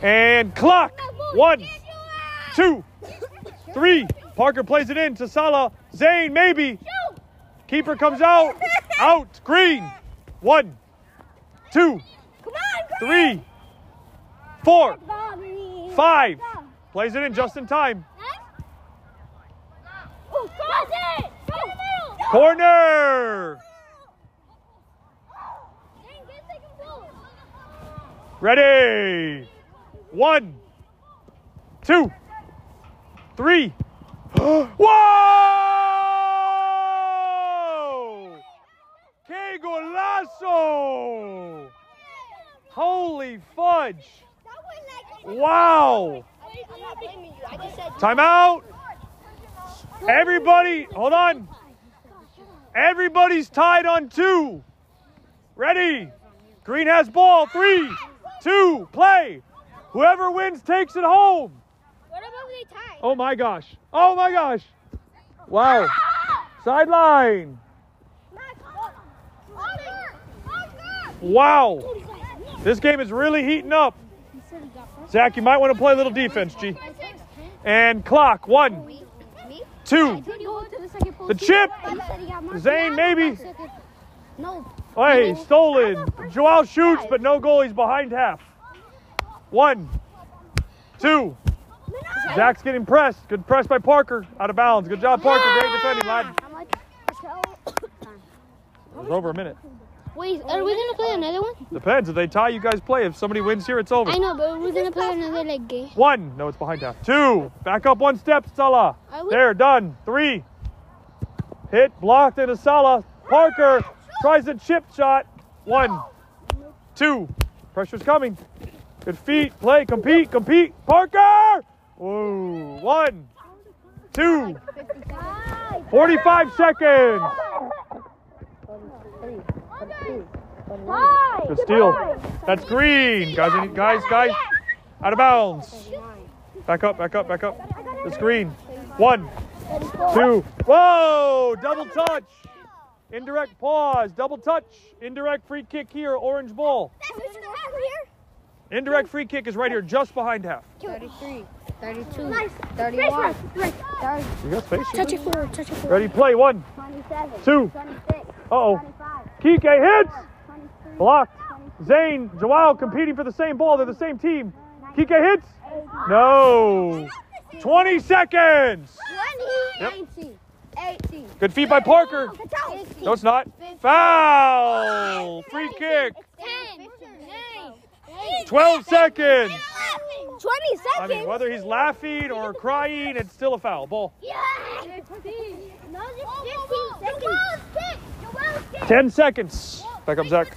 A: And clock. One, two, three. Parker plays it in to Salah. Zane, maybe. Keeper comes out. Out. Green. One, two, three, four, five. Plays it in just in time. Corner. Ready. One, two, three. Whoa! Que golazo! Holy fudge! Wow! Timeout! Everybody, hold on. Everybody's tied on two. Ready? Green has ball. Three, two, play. Whoever wins takes it home.
B: What about they tie?
A: Oh my gosh. Oh my gosh. Wow. Sideline. Wow. This game is really heating up. Zach, you might want to play a little defense, G. And clock. One, two. The chip. Zane, maybe.
B: No.
A: Hey, stolen. Joao shoots, but no goal. He's behind half. One, two. Zach's getting pressed. Good press by Parker. Out of bounds. Good job, Parker. Great defending, lad. It was over a minute.
E: Wait, are we gonna play another one?
A: Depends. If they tie, you guys play. If somebody wins here, it's over.
E: I know, but we're gonna play another like game.
A: One. No, it's behind half. Two. Back up one step, Salah.
E: Are we-
A: There, done. Three. Hit, blocked into Salah. Parker tries a chip shot. One. Two. Pressure's coming. Good feet. Play. Compete. Compete. Parker! Whoa. One. Two. 45 seconds. Good steal. That's green. Guys, guys, guys. Out of bounds. Back up, back up, back up. It's green. One, two. Whoa! Double touch. Indirect pause. Double touch. Indirect free kick here. Orange ball. Indirect free kick is right here, just behind half.
E: 33, 32,
B: Nice.
E: 31.
A: You got space.
B: Touch it forward, touch it forward.
A: Ready? Play. One, two.
B: 26,
A: Uh oh.
B: 25,
A: Kike hits.
B: 23,
A: Blocked. Zane, Joao competing for the same ball. They're the same team. Kike hits. No. 20 seconds.
B: 20,
A: Yep.
B: 19, 18.
A: Good feet by Parker. No, it's not. Foul. Free kick. 12 seconds.
B: 20
A: I mean, whether he's laughing or crying, it's still a foul. Ball.
B: Yeah. No, 15 seconds.
A: 10 seconds. Back up, Zach.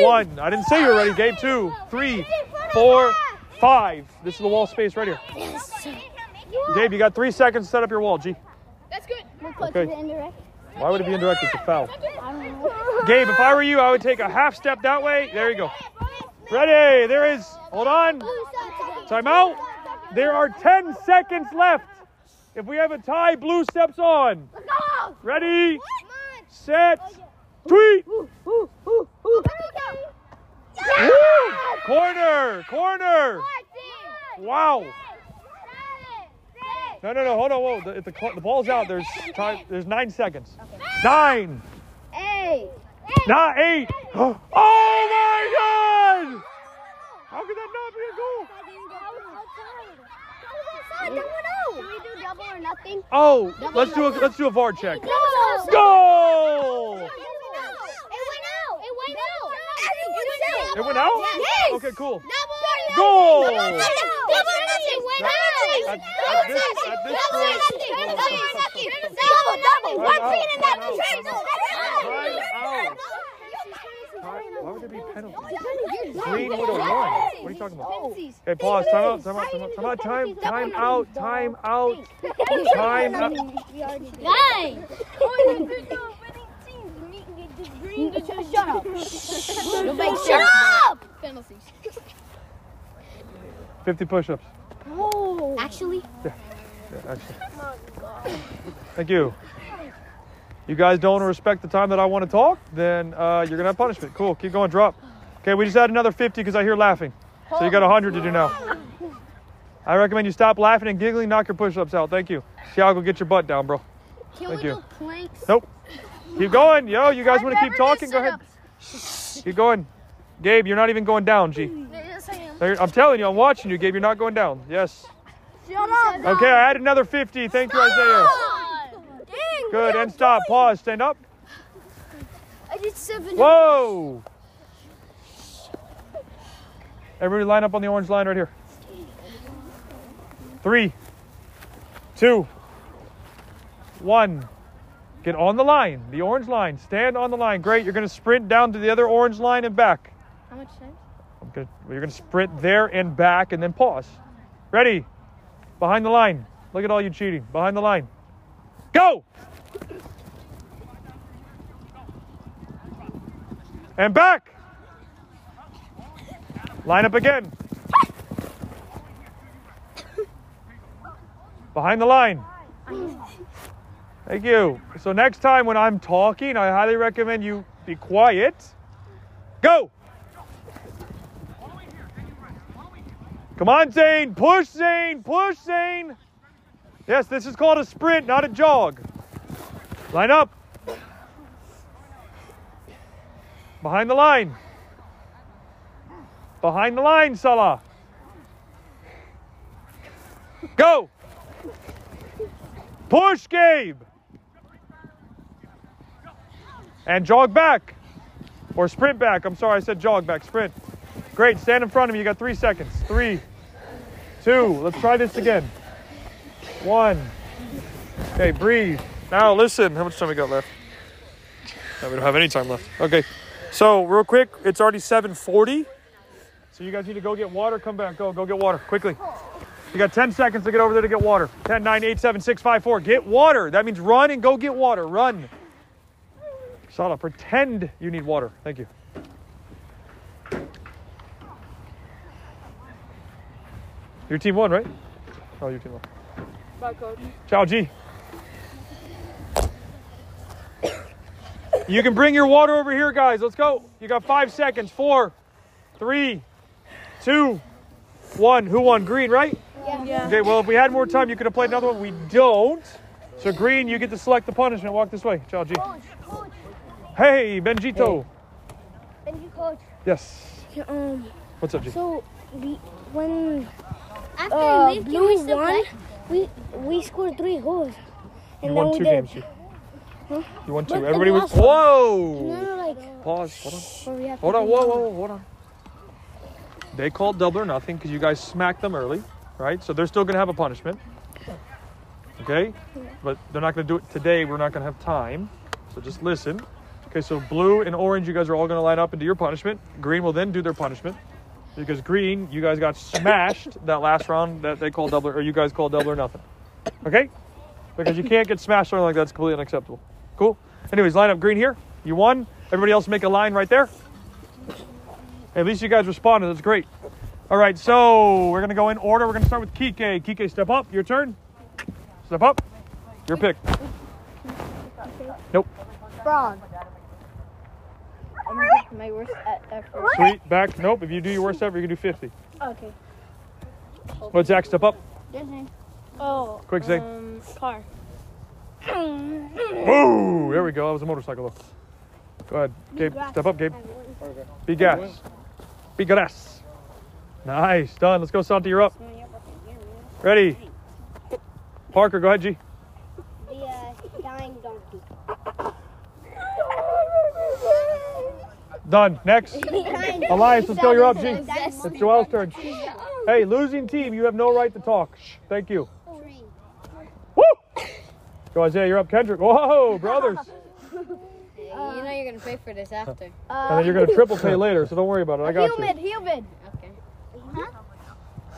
A: One. I didn't say you were ready. Gabe two, three, four, Five. This is the wall space right here. Gabe, you got three seconds to set up your wall, G.
E: That's good.
A: Okay. Why would it be indirect? It's a foul. Gabe, if I were you, I would take a half step that way. There you go. Ready? There is. Hold on. Time out. There are 10 seconds left. If we have a tie, blue steps on. Ready, set, tweet. Woo! Corner, corner. Wow. No, no, no. Hold on. Whoa. The, if the, the ball's out, there's time. There's nine seconds. Nine.
B: Hey.
A: Not eight. Oh my God! How could that not be a goal?
B: Can double or nothing?
A: Oh, let's do a let's do a VAR check.
B: No.
A: Goal!
B: It went out. It went out.
A: It went out?
B: Yes.
A: Okay, cool. Goal.
B: Double.
A: Goal!
B: Double. Double. It went out.
A: At- at this- at this point-
B: Double. Double. One
A: Time
B: thing in
A: out,
B: that.
A: time Time out. Why would there be penalty? Green would have won. What are you talking about? Hey, pause. Time out. Time out. Time out. Time out. Time. Time out. Time out. Time out.
E: Guys.
B: Shut up.
E: Shut up. Penalties.
A: 50 push-ups.
B: Actually,
A: Yeah, actually. Oh Thank you. You guys don't respect the time that I want to talk, then uh, you're gonna have punishment. Cool. Keep going. Drop. Okay, we just had another 50 because I hear laughing. So you got 100 to do now. I recommend you stop laughing and giggling. Knock your push-ups out. Thank you. Thiago, get your butt down, bro.
B: can
A: Thank
B: we
A: you.
B: do planks?
A: Nope. Keep going. Yo, you guys want to keep talking? Go ahead. Keep going. Gabe, you're not even going down, G.
B: Yes, I am.
A: I'm telling you, I'm watching you, Gabe. You're not going down. Yes.
B: Shut up.
A: Okay, I had another 50. Thank you, Isaiah.
B: Dang,
A: Good. And stop. Pause. Stand up.
B: I did seven.
A: Whoa. Everybody line up on the orange line right here. Three, two, one. Get on the line, the orange line. Stand on the line. Great. You're going to sprint down to the other orange line and back.
B: How much time?
A: I'm gonna, you're going to sprint there and back and then pause. Ready? Behind the line. Look at all you cheating. Behind the line. Go! And back. Line up again. Behind the line. Thank you. So next time when I'm talking, I highly recommend you be quiet. Go. Come on, Zane. Push, Zane. Push, Zane. Yes, this is called a sprint, not a jog. Line up. Behind the line. Behind the line, Salah. Go. Push, Gabe. And jog back. Or sprint back. I'm sorry, I said jog back. Sprint. Great. Stand in front of me. You got three seconds. Three, two. Let's try this again. One. Okay, breathe. Now listen. How much time we got left? No, we don't have any time left. Okay. So real quick, it's already 7:40. So you guys need to go get water. Come back. Go. Go get water quickly. You got 10 seconds to get over there to get water. 10, 9, 8, 7, 6, 5, 4. Get water. That means run and go get water. Run. Salah, pretend you need water. Thank you. Your team won, right? Oh, your team won.
C: Bye, coach.
A: Ciao, G. You can bring your water over here, guys. Let's go. You got five seconds. Four, three, two, one. Who won? Green, right?
B: Yeah.
A: Okay, well, if we had more time, you could have played another one. We don't. So, Green, you get to select the punishment. Walk this way. Ciao, G.
B: Coach, coach,
A: Hey, Benjito.
B: thank you, coach.
A: Yes.
B: Um,
A: What's up, G?
B: so we when
E: After
B: uh,
E: you
B: blue
E: we still
B: won, we we scored three goals.
A: You
B: And
A: won
B: then we
A: two
B: did.
A: games, G. You won two.
B: But
A: Everybody was.
B: last
A: Whoa!
B: No, no, like
A: Pause. Hold on.
B: where we have
A: Hold on, whoa, whoa, whoa, hold on. They called double or nothing because you guys smacked them early, right? So they're still going to have a punishment. Okay? But they're not going to do it today. We're not going to have time. So just listen. Okay, so blue and orange, you guys are all going to line up and do your punishment. Green will then do their punishment. because green, you guys got smashed that last round that they called double or you guys called double or nothing. Okay? Because you can't get smashed or anything like that. That's completely unacceptable. Cool. Anyways, line up green here. You won. Everybody else make a line right there. At least you guys responded. That's great. All right, so we're gonna go in order. We're gonna start with Kike. Kike, step up. Your turn. Step up. Your pick. Nope.
B: Frog.
E: I'm gonna pick my worst at effort.
A: Sweet. Back. Nope. If you do your worst ever, you can do 50.
B: Okay.
A: What, Zach? Step up.
E: Disney.
B: Oh.
A: Quick, Zane.
B: Um, car.
A: Whoa! There we go. That was a motorcycle. Though. Go ahead, Gabe. Step up, Gabe. Be gas. Be gas. Nice. Done. Let's go, Santi. You're up. Ready. Parker, go ahead, G.
B: The uh, dying donkey.
A: Done. Next. Elias, let's go. You're up, G. It's Joel's turn. Hey, losing team, you have no right to talk. Shh. Thank you. Woo! Go, Isaiah. You're up. Kendrick. Whoa, brothers.
E: you know you're gonna pay for this after.
A: And then you're going to triple pay later, so don't worry about it. I got you.
B: Human, human.
E: Okay.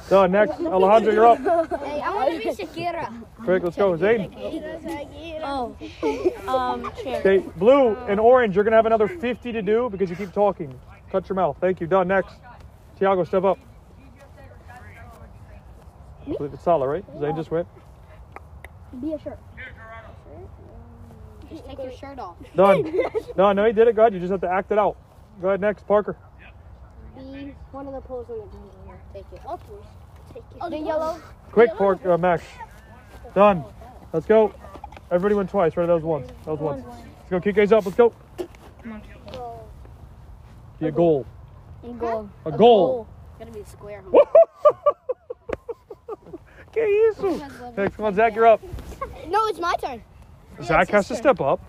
A: Done. Next. Alejandro, you're up.
E: Hey, I want to be Shakira.
A: Quick, let's go. Zane.
B: Oh. Um, chair.
A: Okay, blue and orange, you're gonna have another 50 to do because you keep talking. Cut your mouth. Thank you. Done. Next. Tiago, step up. I believe it's solid, right? Zane just went.
B: Be a shirt.
E: Just take your shirt off.
A: Done. no, no, he did it. Go ahead. You just have to act it out. Go ahead. Next, Parker.
B: Be one of the poles on the green.
E: Take it.
B: Oh, please. Take it. Oh, the yellow.
A: Quick, Park, uh, Max. Done. Let's go. Everybody went twice, right? That was once. That was once. Let's go. Kike's up. Let's go. Be a goal.
B: Goal.
A: A goal.
E: Gotta be a square.
A: Que isso? Next, come on, Zach. You're up.
B: No, it's my turn.
A: Zach has to step up.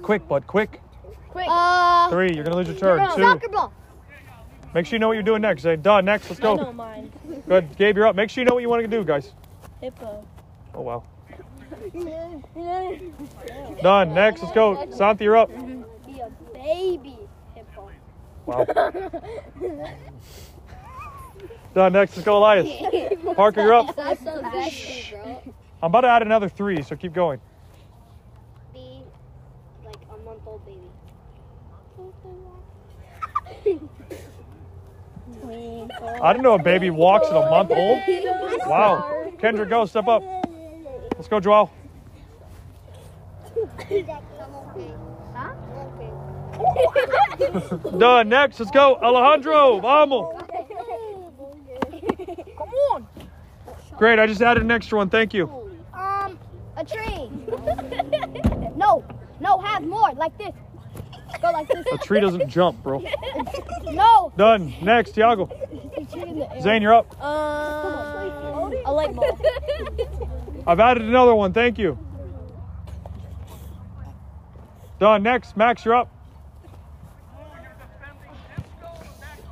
A: Quick, bud. Quick.
B: Quick. Uh,
A: Three. You're gonna lose your turn. Two.
B: soccer ball.
A: Make sure you know what you're doing next. Zane. Done. Next. Let's
B: go. I
A: go.
B: mine.
A: Good. Gabe, you're up. Make sure you know what you want to do, guys.
B: Hippo.
A: Oh wow. Done. Next. Let's go. Santi, you're up.
B: Be a baby hippo.
A: Wow. Done. Next. Let's go, Elias. Parker, you're up.
E: That's so nasty, bro.
A: I'm about to add another three, so keep going.
B: Be like a month old baby.
A: I didn't know a baby walks at a month old. Wow. Kendra, go. Step up. Let's go, Joel. Done. Next. Let's go. Alejandro. Vamos.
B: Come on.
A: Great. I just added an extra one. Thank you.
B: Um, a tree. no, no, have more like this. Go like this.
A: A tree doesn't jump, bro.
B: No.
A: Done. Next, Tiago. Zane, you're up.
B: Um, a light bulb.
A: I've added another one. Thank you. Done. Next, Max, you're up.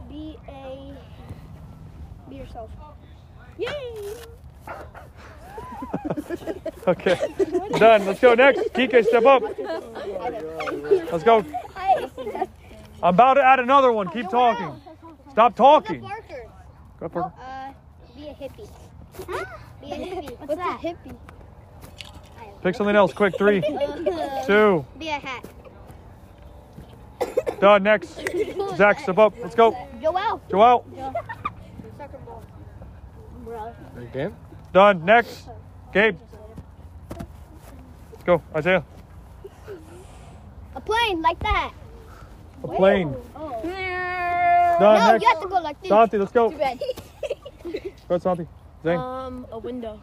B: Be a. Be yourself. Yay!
A: Okay. Done. Let's go next. Kike, step up. Let's go. I'm about to add another one. Keep talking. Stop talking. Go, Parker.
B: Uh, be a hippie. Be a hippie. What's, that? hippie?
A: Pick something else. Quick. Three, two.
B: Be a hat.
A: Done. Next. Zach, step up. Let's go.
B: Joel.
A: Joel.
B: Soccer ball. Bro.
F: Again?
A: Done. Next. Gabe. Let's go. Isaiah.
B: A plane like that.
A: A plane.
B: Oh.
A: Done.
B: No,
A: Next.
B: you have to go like this.
A: Santi, let's go.
B: Too bad.
A: Go ahead, Santi. Zane.
B: Um, a window.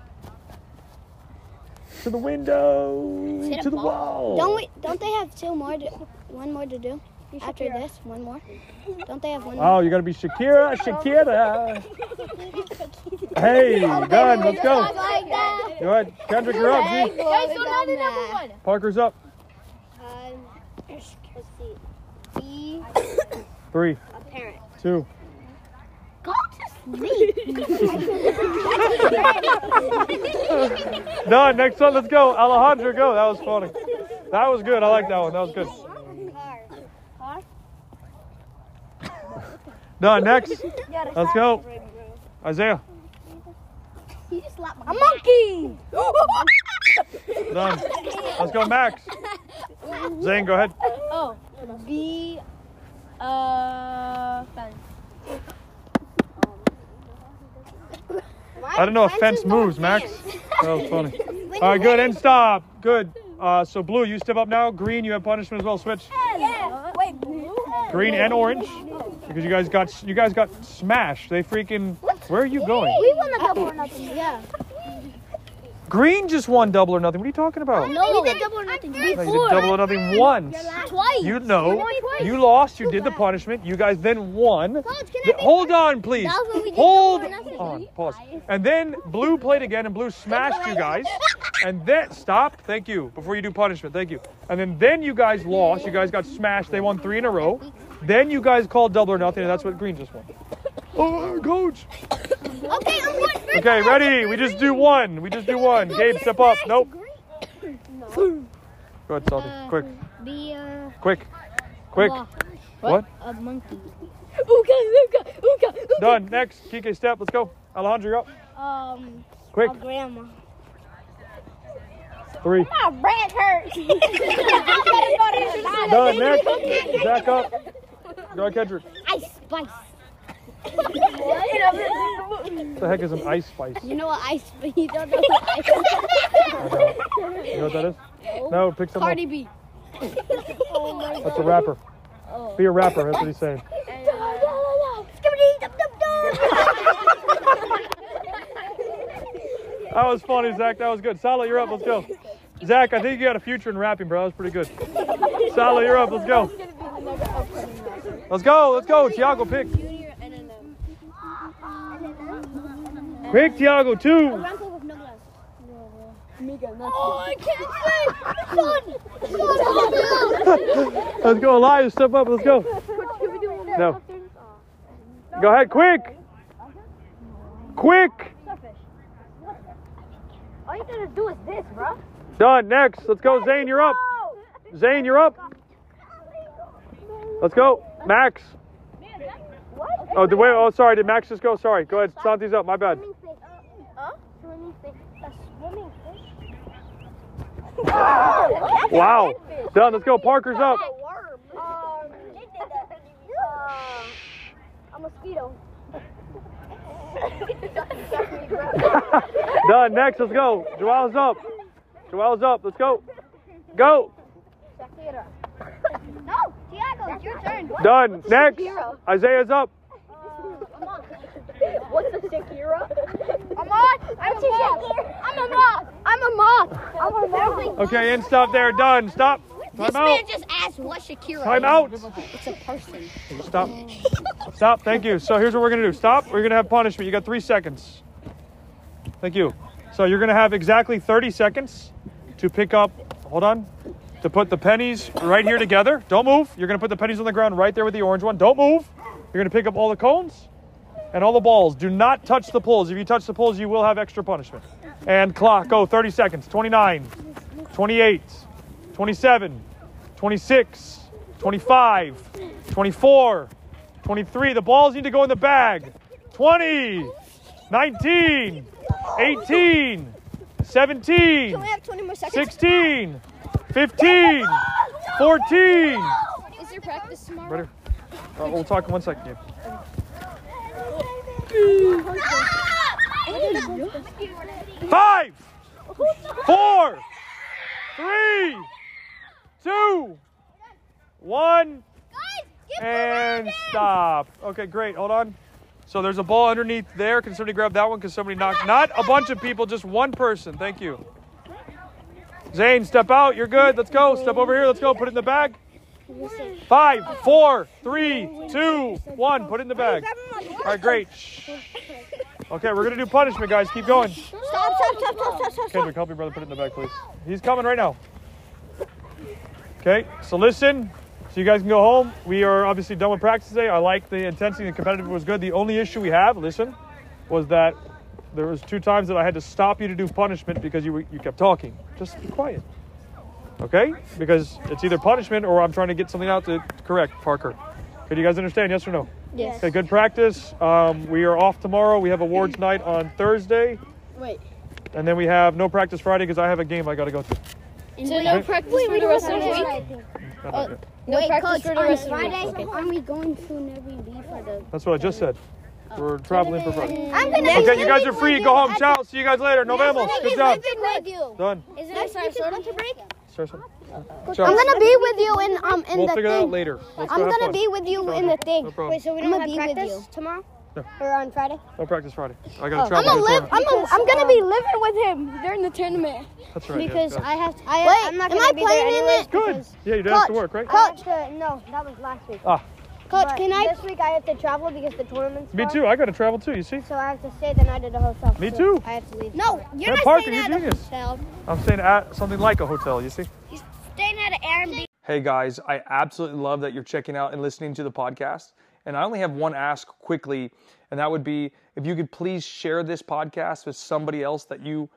A: to the window. To the
B: ball.
A: wall.
B: Don't we? Don't they have two more? To, one more to do after this? One more? Don't they have one more?
A: Oh, you gotta be Shakira, Shakira. Hey, done. Let's go.
B: Like that.
A: Go ahead. Kendrick, you're up.
B: Guys, so now the number one.
A: Parker's up.
B: Um, let's see. Be
A: Three,
B: a parent.
A: two.
B: Go to sleep.
A: Done. Next one. Let's go. Alejandro, go. That was funny. That was good. I like that one. That was good.
B: Car. Car?
A: Done. Next. Let's go. Isaiah.
B: He just slapped
E: A
B: my
E: monkey.
A: Done. Let's go, Max. Zane, go ahead.
E: Oh, B. fence.
A: I don't know if fence moves, Max. That was funny. All right, good. And stop. Good. Uh, so blue, you step up now. Green, you have punishment as well. Switch.
B: Yeah. Wait, blue?
A: Green and orange, because you guys got you guys got smashed. They freaking. Where are you going?
B: We won double or nothing. Yeah.
A: Green just won double or nothing. What are you talking about?
B: No, we did double or nothing
A: No, you
B: before.
A: did double or nothing once.
B: Twice.
A: You know,
B: twice.
A: you lost. You did the punishment. You guys then won.
B: Coach, can I
A: Th-
B: be
A: Hold on, please.
B: That was when we did
A: Hold
B: double or nothing.
A: on. Pause. And then blue played again, and blue smashed you guys. And then stop. Thank you. Before you do punishment, thank you. And then then you guys lost. You guys got smashed. They won three in a row. Then you guys called double or nothing, and that's what green just won. Oh, coach.
B: Okay, I'm going first.
A: Okay, ready? We just do one. We just do one. Gabe, step up. Nope. Go ahead, Salty. Quick,
B: Be uh,
A: quick, quick. What?
B: a monkey.
E: Ooga, ooga, ooga, ooga.
A: Done. Next. Kike, step. Let's go. Alejandro, you're up.
B: Um,
A: Quick.
B: a grandma.
A: Three.
B: My breath hurts.
A: Done. Next. Zach up. Go ahead, Kendrick.
B: Ice spice.
A: What the heck is an ice spice?
B: You know what ice? spice? You don't know what ice?
A: I don't. You know what that is? No, pick someone.
B: Cardi B. oh my
A: That's a rapper. Oh. Be a rapper. That's what he's saying. That was funny, Zach. That was good. Salah, you're up. Let's go. Zach, I think you got a future in rapping, bro. That was pretty good. Salah, you're up. Let's go. Let's go. Let's go. Tiago, pick. Quick, Tiago, two.
B: Oh, I can't say. Fun.
A: Let's go, Elias. Step up. Let's go. No. Go ahead, quick. Quick.
B: All you gotta do is this, bro.
A: Done. Next. Let's go. Zane, you're up. Zane, you're up. Let's go. Max. Oh, the way. Oh, sorry. Did Max just go? Sorry. Go ahead. Santi's up. My bad.
B: Swimming fish. A swimming fish.
A: Wow. Done. Let's go. Parker's up.
B: Um, a mosquito.
A: Done. Next. Let's go. Joel's up. Joel's up. Let's go. Go.
B: No, Tiago, it's your turn.
A: Done. Next. Isaiah's up.
B: What's a Shakira? I'm on. I'm a moth. I'm a moth. I'm a moth. I'm a moth.
A: Okay, and stop there. Done. Stop.
B: This
A: Time
B: man
A: out.
B: just asked what Shakira
A: Time
B: is.
A: out.
B: It's a person.
A: Stop. Stop. Thank you. So here's what we're gonna do. Stop. We're gonna have punishment. You got three seconds. Thank you. So you're gonna have exactly 30 seconds to pick up. Hold on. To put the pennies right here together. Don't move. You're gonna put the pennies on the ground right there with the orange one. Don't move. You're gonna pick up all the cones and all the balls. Do not touch the poles. If you touch the poles, you will have extra punishment. And clock. Go. 30 seconds. 29, 28, 27, 26, 25, 24, 23. The balls need to go in the bag. 20, 19, 18, 17,
B: Can we have 20 more seconds?
A: 16, 15, 14.
B: Is there practice tomorrow?
A: Uh, we'll talk in one second. Gabe. Five, four, three, two, one, and stop. Okay, great. Hold on. So there's a ball underneath there. Can somebody grab that one? Because somebody knocked. Not a bunch of people, just one person. Thank you. Zane, step out. You're good. Let's go. Step over here. Let's go. Put it in the bag. Five, four, three, two, one. Put it in the bag. All right, great. Shh. Okay, we're gonna do punishment, guys. Keep going.
B: Stop, stop, stop, stop, stop, stop.
A: Kendrick, help your brother put it in the bag, please. He's coming right now. Okay, so listen. So you guys can go home. We are obviously done with practice today. I like the intensity and competitive was good. The only issue we have, listen, was that there was two times that I had to stop you to do punishment because you were, you kept talking. Just be quiet. Okay? Because it's either punishment or I'm trying to get something out to correct Parker. Could you guys understand? Yes or no?
B: Yes.
G: Okay, good practice. Um, we are off tomorrow. We have awards night on Thursday,
B: Wait.
G: and then we have no practice Friday because I have a game I got to go to.
C: So no practice for the rest of the week?
G: Not.
C: No
B: Wait,
C: practice
B: coach,
C: for the
B: on
C: rest of the
B: Friday,
C: week.
B: aren't we going to Airbnb for the?
G: That's what I just said. We're traveling for Friday.
B: I'm gonna
G: Okay, you guys are free. Go home. Ciao. See you guys later. Nos vemos. Good job. Done.
B: Is it our winter break?
G: Start some-
B: I'm gonna be with you in um in
G: We'll
B: the
G: figure that out later. Let's
B: I'm
G: go
B: gonna be with you in the thing.
G: No problem.
B: Wait, so we
C: don't
B: don't
C: have
B: have
C: practice
B: practice tomorrow?
G: No.
B: Or on Friday?
G: No practice Friday. I got to
B: I'm gonna live. I'm, a, I'm gonna be living with him during the tournament.
G: That's right.
B: Because
G: go.
B: I have to. I,
C: Wait,
B: I'm not
C: am
B: gonna
C: I
B: be there
C: playing in it?
G: Good. Yeah, you didn't have to work, right?
B: Coach, no, that was last week.
G: Ah,
B: Coach,
C: can I-
B: This week I have to travel because the tournament's
G: me
B: on,
G: too. I got to travel too. You see?
B: So I have to stay the night at the hotel.
G: Me
B: so
G: too.
B: I have to leave.
C: No, you're
G: Man,
C: not
G: Parker,
C: staying at a
G: genius.
C: hotel.
G: I'm staying at something like a hotel. You see?
C: Staying at an Airbnb.
A: Hey guys, I absolutely love that you're checking out and listening to the podcast. And I only have one ask quickly, and that would be if you could please share this podcast with somebody else that you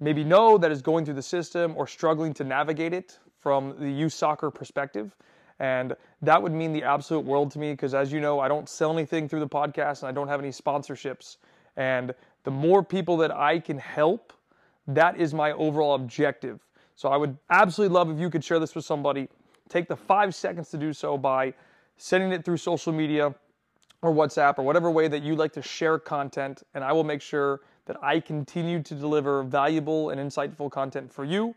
A: maybe know that is going through the system or struggling to navigate it from the youth soccer perspective. And that would mean the absolute world to me because, as you know, I don't sell anything through the podcast and I don't have any sponsorships. And the more people that I can help, that is my overall objective. So I would absolutely love if you could share this with somebody. Take the five seconds to do so by sending it through social media or WhatsApp or whatever way that you like to share content, and I will make sure that I continue to deliver valuable and insightful content for you